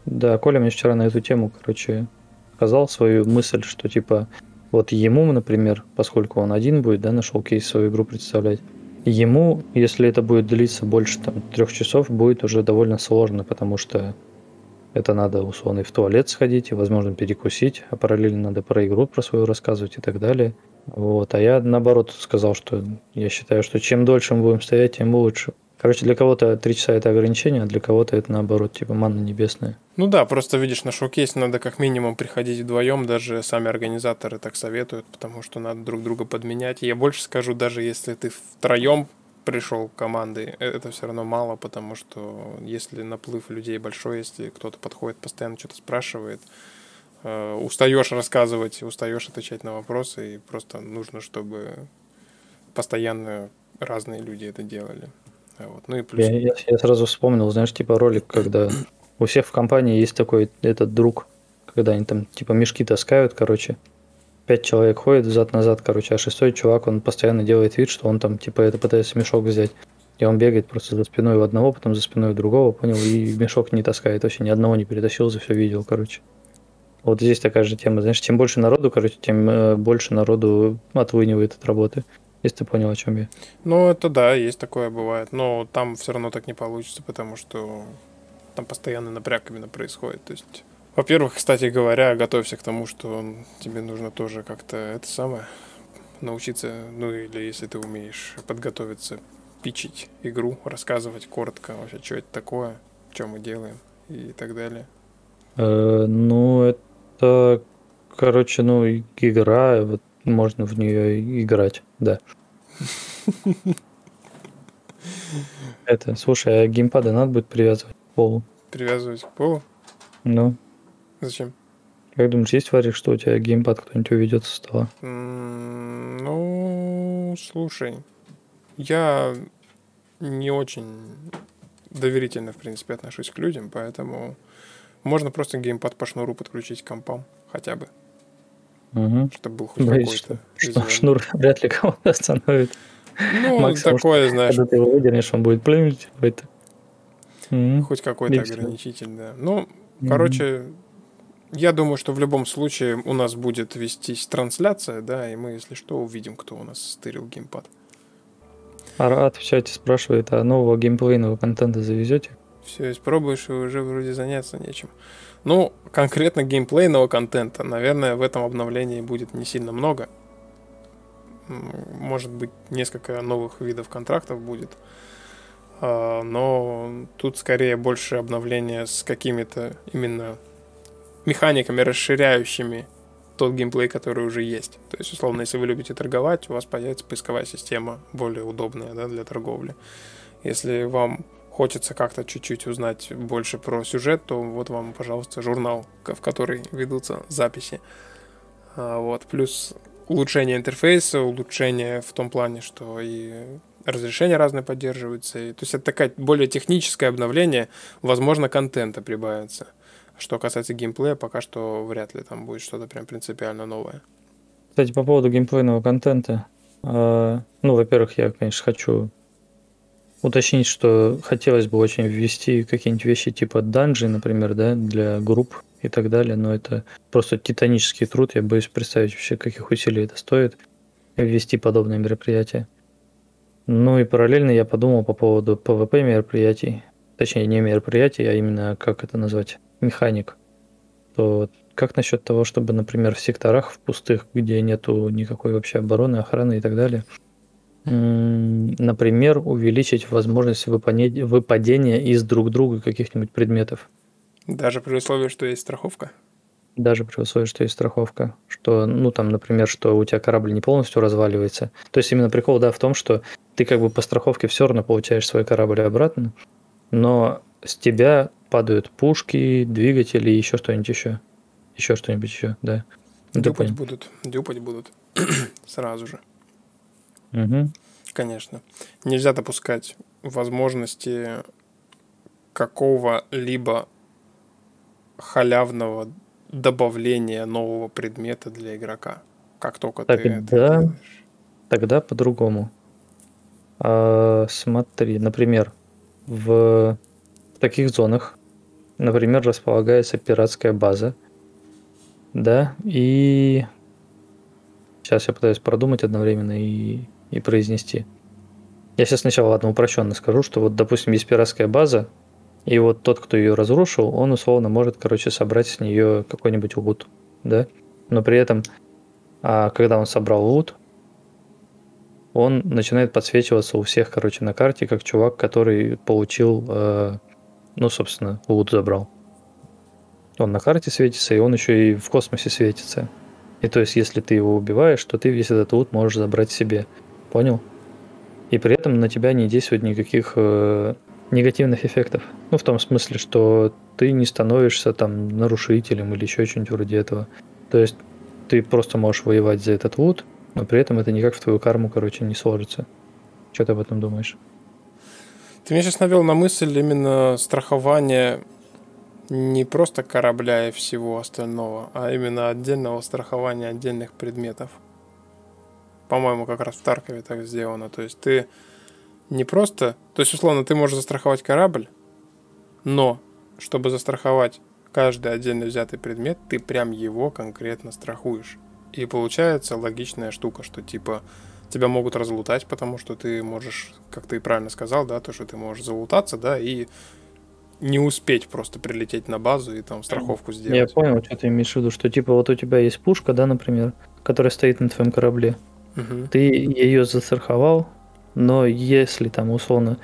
Да, Коля мне вчера на эту тему, короче, сказал свою мысль, что типа вот ему, например, поскольку он один будет, да, на шоу-кейс свою игру представлять, ему, если это будет длиться больше там трех часов, будет уже довольно сложно, потому что это надо, условно, и в туалет сходить, и, возможно, перекусить, а параллельно надо про игру про свою рассказывать и так далее. Вот. А я, наоборот, сказал, что я считаю, что чем дольше мы будем стоять, тем лучше. Короче, для кого-то три часа это ограничение, а для кого-то это наоборот, типа манна небесная. Ну да, просто видишь, на шоу-кейс надо как минимум приходить вдвоем, даже сами организаторы так советуют, потому что надо друг друга подменять. Я больше скажу, даже если ты втроем пришел команды, э, это все равно мало, потому что если наплыв людей большой, если кто-то подходит, постоянно что-то спрашивает, э, устаешь рассказывать, устаешь отвечать на вопросы, и просто нужно, чтобы постоянно разные люди это делали. А вот. Ну и плюс... я, я, я сразу вспомнил, знаешь, типа ролик, когда у всех в компании есть такой этот друг, когда они там типа мешки таскают, короче, пять человек ходит взад-назад, короче, а шестой чувак, он постоянно делает вид, что он там, типа, это пытается мешок взять. И он бегает просто за спиной у одного, потом за спиной у другого, понял, и мешок не таскает. Вообще ни одного не перетащил, за все видел, короче. Вот здесь такая же тема. Знаешь, чем больше народу, короче, тем э, больше народу отлынивает от работы. Если ты понял, о чем я. Ну, это да, есть такое бывает. Но там все равно так не получится, потому что там постоянный напряг именно происходит. То есть во-первых, кстати говоря, готовься к тому, что тебе нужно тоже как-то это самое научиться, ну или если ты умеешь подготовиться, пичить игру, рассказывать коротко вообще, что это такое, что мы делаем и так далее. Э, ну, это, короче, ну, игра, вот можно в нее играть, да. Это, слушай, а геймпады надо будет привязывать к полу? Привязывать к полу? Ну. Зачем? Как думаешь, есть варик, что у тебя геймпад кто-нибудь уведет со стола? Ну, слушай, я не очень доверительно, в принципе, отношусь к людям, поэтому можно просто геймпад по шнуру подключить к компам хотя бы. Угу. Чтобы был хоть какой-то. Что, что шнур вряд ли кого-то остановит. Ну, Максимум, такое, что, знаешь. Когда ты его выдернешь, он будет плюнуть. Будет... Хоть какой-то ограничитель, да. Ну, короче, я думаю, что в любом случае у нас будет вестись трансляция, да, и мы, если что, увидим, кто у нас стырил геймпад. Арат в чате спрашивает, а нового геймплейного контента завезете? Все, испробуешь, и уже вроде заняться нечем. Ну, конкретно геймплейного контента, наверное, в этом обновлении будет не сильно много. Может быть, несколько новых видов контрактов будет. А, но тут скорее больше обновления с какими-то именно механиками, расширяющими тот геймплей, который уже есть. То есть, условно, если вы любите торговать, у вас появится поисковая система более удобная да, для торговли. Если вам хочется как-то чуть-чуть узнать больше про сюжет, то вот вам, пожалуйста, журнал, в который ведутся записи. А, вот. Плюс улучшение интерфейса, улучшение в том плане, что и разрешения разные поддерживаются. И, то есть это такое более техническое обновление, возможно, контента прибавится. Что касается геймплея, пока что вряд ли там будет что-то прям принципиально новое. Кстати, по поводу геймплейного контента. э, ну, во-первых, я, конечно, хочу уточнить, что хотелось бы очень ввести какие-нибудь вещи типа данжи, например, да, для групп и так далее, но это просто титанический труд, я боюсь представить вообще, каких усилий это стоит ввести подобное мероприятие. Ну и параллельно я подумал по поводу PvP мероприятий, точнее не мероприятий, а именно, как это назвать, механик. То как насчет того, чтобы, например, в секторах, в пустых, где нету никакой вообще обороны, охраны и так далее, например, увеличить возможность выпадения, выпадения из друг друга каких-нибудь предметов? Даже при условии, что есть страховка. Даже при условии, что есть страховка. Что, ну, там, например, что у тебя корабль не полностью разваливается. То есть именно прикол, да, в том, что ты как бы по страховке все равно получаешь свой корабль обратно, но с тебя падают пушки, двигатели еще что-нибудь еще. Еще что-нибудь еще, да. Ну, Дюпать будут. Дюпать будут. Сразу же. Мгм. Конечно. Нельзя допускать возможности какого-либо халявного добавления нового предмета для игрока. Как только ты это Тогда- делаешь. Тогда по-другому. А, смотри, например, в таких зонах, например, располагается пиратская база, да, и сейчас я пытаюсь продумать одновременно и, и произнести. Я сейчас сначала, ладно, упрощенно скажу, что вот, допустим, есть пиратская база, и вот тот, кто ее разрушил, он условно может, короче, собрать с нее какой-нибудь лут, да, но при этом, а, когда он собрал лут, он начинает подсвечиваться у всех, короче, на карте, как чувак, который получил, э, ну, собственно, лут забрал. Он на карте светится, и он еще и в космосе светится. И то есть, если ты его убиваешь, то ты весь этот лут можешь забрать себе. Понял? И при этом на тебя не действует никаких э, негативных эффектов. Ну, в том смысле, что ты не становишься там нарушителем или еще что-нибудь вроде этого. То есть, ты просто можешь воевать за этот лут, но при этом это никак в твою карму, короче, не сложится. Что ты об этом думаешь? Ты меня сейчас навел на мысль именно страхования не просто корабля и всего остального, а именно отдельного страхования отдельных предметов. По-моему, как раз в Таркове так сделано. То есть ты не просто... То есть, условно, ты можешь застраховать корабль, но чтобы застраховать каждый отдельно взятый предмет, ты прям его конкретно страхуешь. И получается логичная штука, что типа тебя могут разлутать, потому что ты можешь, как ты и правильно сказал, да, то, что ты можешь залутаться, да, и не успеть просто прилететь на базу и там страховку Я сделать. понял, что ты имеешь в виду, что типа вот у тебя есть пушка, да, например, которая стоит на твоем корабле. Мгм. Ты ее застраховал, но если там условно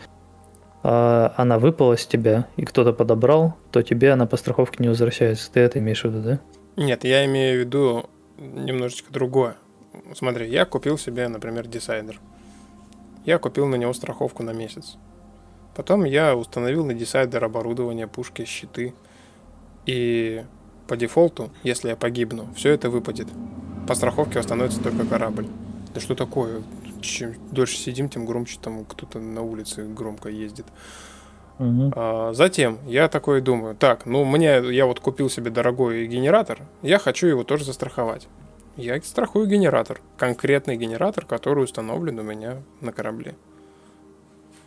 а, она выпала с тебя и кто-то подобрал, то тебе она по страховке не возвращается. Ты это имеешь в виду, да? Нет, я имею в виду немножечко другое. Смотри, я купил себе, например, десайдер. Я купил на него страховку на месяц. Потом я установил на десайдер оборудование, пушки, щиты. И по дефолту, если я погибну, все это выпадет. По страховке восстановится только корабль. Да что такое? Чем дольше сидим, тем громче там кто-то на улице громко ездит. Мгм. А, Затем я такой думаю, так, ну мне, я вот купил себе дорогой генератор, я хочу его тоже застраховать. Я страхую генератор, конкретный генератор, который установлен у меня на корабле.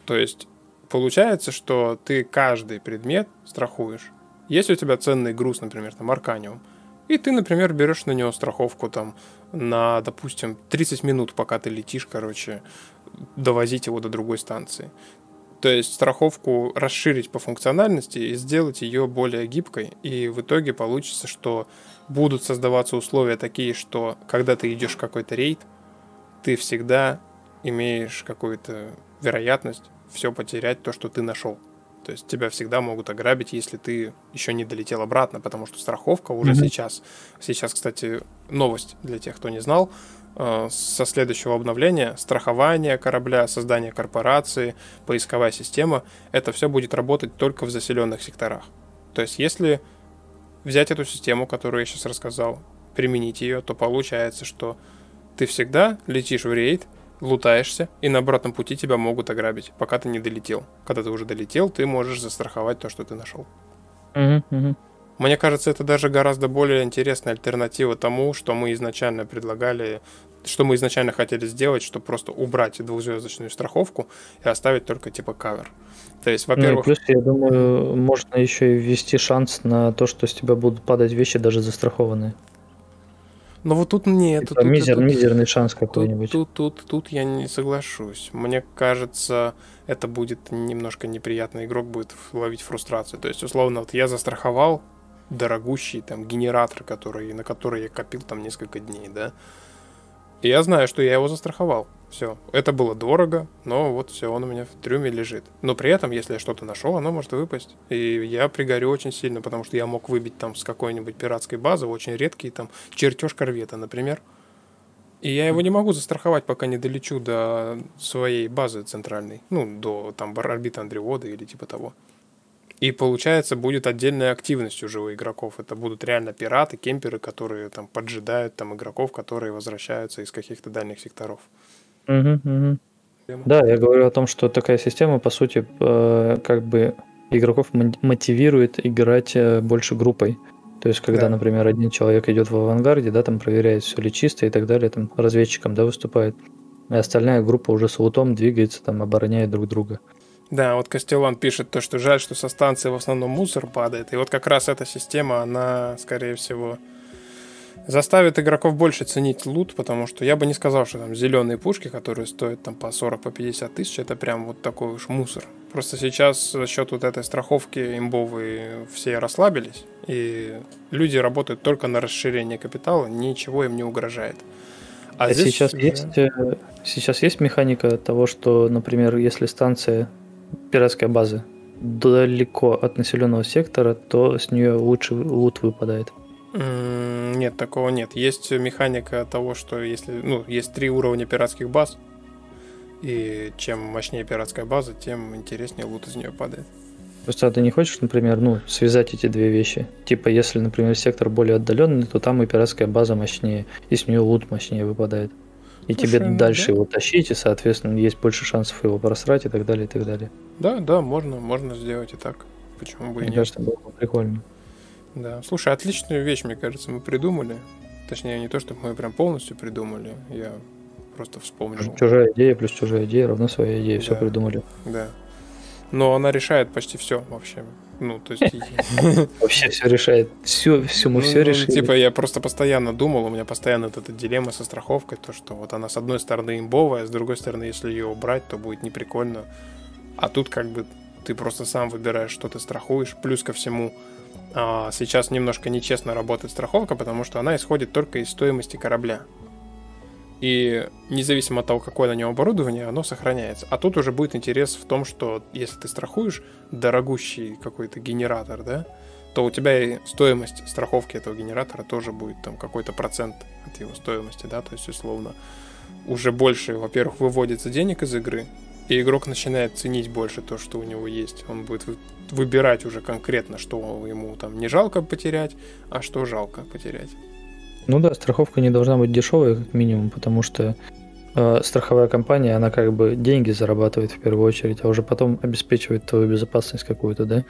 То есть получается, что ты каждый предмет страхуешь. Если у тебя ценный груз, например, там арканиум, и ты, например, берешь на него страховку там на, допустим, 30 минут, пока ты летишь, короче, довозить его до другой станции. То есть страховку расширить по функциональности и сделать ее более гибкой. И в итоге получится, что будут создаваться условия такие, что когда ты идешь в какой-то рейд, ты всегда имеешь какую-то вероятность все потерять, то, что ты нашел. То есть тебя всегда могут ограбить, если ты еще не долетел обратно, потому что страховка уже Мгм. сейчас. Сейчас, кстати, новость для тех, кто не знал. э, Со следующего обновления страхование корабля, создание корпорации, поисковая система, это все будет работать только в заселенных секторах. То есть, если взять эту систему, которую я сейчас рассказал, применить ее, то получается, что ты всегда летишь в рейд, лутаешься, и на обратном пути тебя могут ограбить, пока ты не долетел. Когда ты уже долетел, ты можешь застраховать то, что ты нашел. Мне кажется, это даже гораздо более интересная альтернатива тому, что мы изначально предлагали, что мы изначально хотели сделать, что просто убрать двухзвездочную страховку и оставить только типа кавер. То есть, во-первых... Ну, плюс, я думаю, можно еще и ввести шанс на то, что с тебя будут падать вещи даже застрахованные. Но вот тут нет. Типа тут, мизер, тут, мизерный шанс какой-нибудь. Тут, тут, тут, тут я не соглашусь. Мне кажется, это будет немножко неприятно. Игрок будет ловить фрустрацию. То есть, условно, вот я застраховал дорогущий там генератор, который, на который я копил там несколько дней, да. Я знаю, что я его застраховал. Все. Это было дорого, но вот все, он у меня в трюме лежит. Но при этом, если я что-то нашел, оно может выпасть. И я пригорю очень сильно, потому что я мог выбить там с какой-нибудь пиратской базы очень редкий там чертеж корвета, например. И я его не могу застраховать, пока не долечу до своей базы центральной. Ну, до там орбиты Андреода или типа того. И получается, будет отдельная активность уже у игроков. Это будут реально пираты, кемперы, которые там поджидают там игроков, которые возвращаются из каких-то дальних секторов. Угу, угу. Да, я говорю о том, что такая система, по сути, э, как бы игроков мотивирует играть э, больше группой. То есть, когда, да. например, один человек идет в авангарде, да, там проверяет, все ли чисто и так далее, там разведчиком, да, выступает, и остальная группа уже с лутом двигается, там обороняет друг друга. Да, вот Костелан пишет то, что жаль, что со станции в основном мусор падает. И вот как раз эта система, она, скорее всего, заставит игроков больше ценить лут, потому что я бы не сказал, что там зеленые пушки, которые стоят там по 40, по 50 тысяч, это прям вот такой уж мусор. Просто сейчас за счет вот этой страховки имбовые все расслабились, и люди работают только на расширение капитала, ничего им не угрожает. А, а здесь... сейчас, есть, э, сейчас есть механика того, что, например, если станция пиратская база далеко от населенного сектора, то с нее лучше лут выпадает. Нет, такого нет. Есть механика того, что если, ну, есть три уровня пиратских баз, и чем мощнее пиратская база, тем интереснее лут из нее падает. Просто ты не хочешь, например, ну, связать эти две вещи? Типа, если, например, сектор более отдаленный, то там и пиратская база мощнее, и с нее лут мощнее выпадает и Слушай, тебе дальше да. его тащить, и, соответственно, есть больше шансов его просрать и так далее, и так далее. Да, да, можно, можно сделать и так. Почему бы и нет? Мне кажется, было бы прикольно. Да, слушай, отличную вещь, мне кажется, мы придумали. Точнее, не то, чтобы мы прям полностью придумали, я просто вспомнил. Чужая идея плюс чужая идея равно своя идея, да, все придумали. Да. Но она решает почти все вообще. Ну, то есть... Вообще все решает. Все, все, мы все ну, решили. Типа, я просто постоянно думал, у меня постоянно эта дилемма со страховкой, то, что вот она с одной стороны имбовая, с другой стороны, если ее убрать, то будет неприкольно. А тут как бы ты просто сам выбираешь, что ты страхуешь. Плюс ко всему, а, сейчас немножко нечестно работает страховка, потому что она исходит только из стоимости корабля. И независимо от того, какое на нем оборудование, оно сохраняется. А тут уже будет интерес в том, что если ты страхуешь дорогущий какой-то генератор, да, то у тебя и стоимость страховки этого генератора тоже будет там какой-то процент от его стоимости, да, то есть условно уже больше, во-первых, выводится денег из игры, и игрок начинает ценить больше то, что у него есть. Он будет выбирать уже конкретно, что ему там не жалко потерять, а что жалко потерять. Ну да, страховка не должна быть дешевой, как минимум, потому что э, страховая компания, она как бы деньги зарабатывает в первую очередь, а уже потом обеспечивает твою безопасность какую-то, да?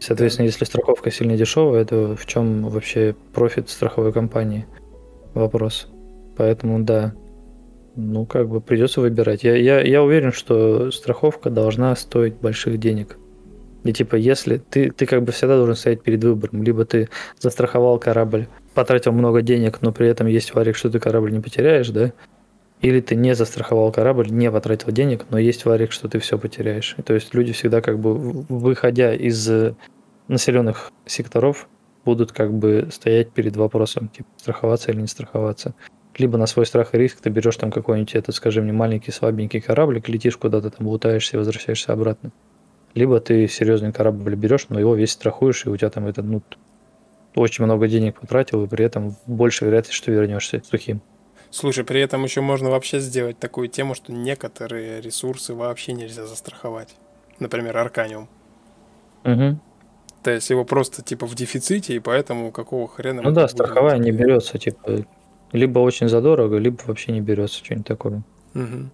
Соответственно, если страховка сильно дешевая, то в чем вообще профит страховой компании? Вопрос. Поэтому да, ну как бы придется выбирать. Я, я, я уверен, что страховка должна стоить больших денег. И типа, если ты, ты как бы всегда должен стоять перед выбором, либо ты застраховал корабль потратил много денег, но при этом есть варик, что ты корабль не потеряешь, да? Или ты не застраховал корабль, не потратил денег, но есть варик, что ты все потеряешь. И то есть люди всегда как бы, выходя из населенных секторов, будут как бы стоять перед вопросом, типа, страховаться или не страховаться. Либо на свой страх и риск ты берешь там какой-нибудь, этот, скажи мне, маленький слабенький кораблик, летишь куда-то там, лутаешься и возвращаешься обратно. Либо ты серьезный корабль берешь, но его весь страхуешь, и у тебя там этот, ну, очень много денег потратил, и при этом больше вероятность, что вернешься сухим. Слушай, при этом еще можно вообще сделать такую тему, что некоторые ресурсы вообще нельзя застраховать. Например, Арканиум. Угу. То есть его просто типа в дефиците, и поэтому какого хрена... Ну да, страховая не берется, типа, либо очень задорого, либо вообще не берется что-нибудь такое. Угу.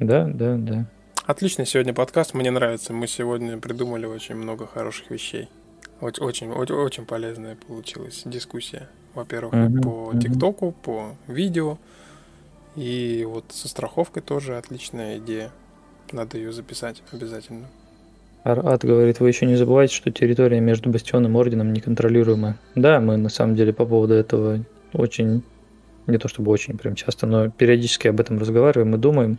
Да, да, да. Отличный сегодня подкаст, мне нравится. Мы сегодня придумали очень много хороших вещей. Очень, очень, очень, полезная получилась дискуссия. Во-первых, Мгм, по. ТикТоку, по видео. И вот со страховкой тоже отличная идея. Надо ее записать обязательно. Арат говорит, вы еще не забывайте, что территория между Бастионом и Орденом неконтролируемая. Да, мы на самом деле по поводу этого очень, не то чтобы очень прям часто, но периодически об этом разговариваем и думаем.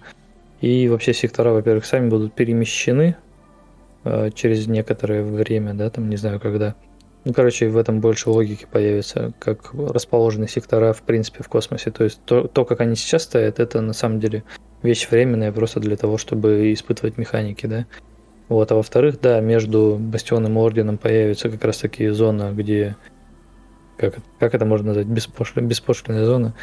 И вообще сектора, во-первых, сами будут перемещены э, через некоторое время, да, там не знаю когда. Ну, короче, в этом больше логики появится, как расположены сектора, в принципе, в космосе. То есть то, то как они сейчас стоят, это на самом деле вещь временная просто для того, чтобы испытывать механики, да. Вот, а во-вторых, да, между Бастионом и Орденом появится как раз таки зона, где... Как, как это можно назвать? Беспошли- беспошлинная зона.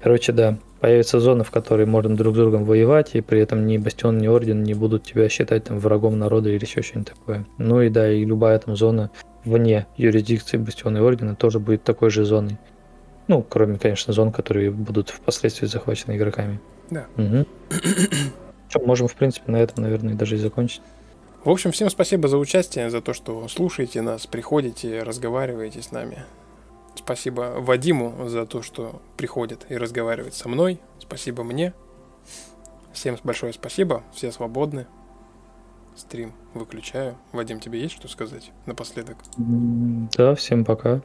Короче, да, появится зона, в которой можно друг с другом воевать, и при этом ни Бастион, ни Орден не будут тебя считать там врагом народа или еще что-нибудь такое. Ну и да, и любая там зона вне юрисдикции Бастиона и Ордена тоже будет такой же зоной. Ну, кроме, конечно, зон, которые будут впоследствии захвачены игроками. Да. Угу. Что, можем, в принципе, на этом, наверное, даже и закончить. В общем, всем спасибо за участие, за то, что слушаете нас, приходите, разговариваете с нами. Спасибо Вадиму за то, что приходит и разговаривает со мной. Спасибо мне. Всем большое спасибо. Все свободны. Стрим выключаю. Вадим, тебе есть что сказать напоследок? Да, всем пока.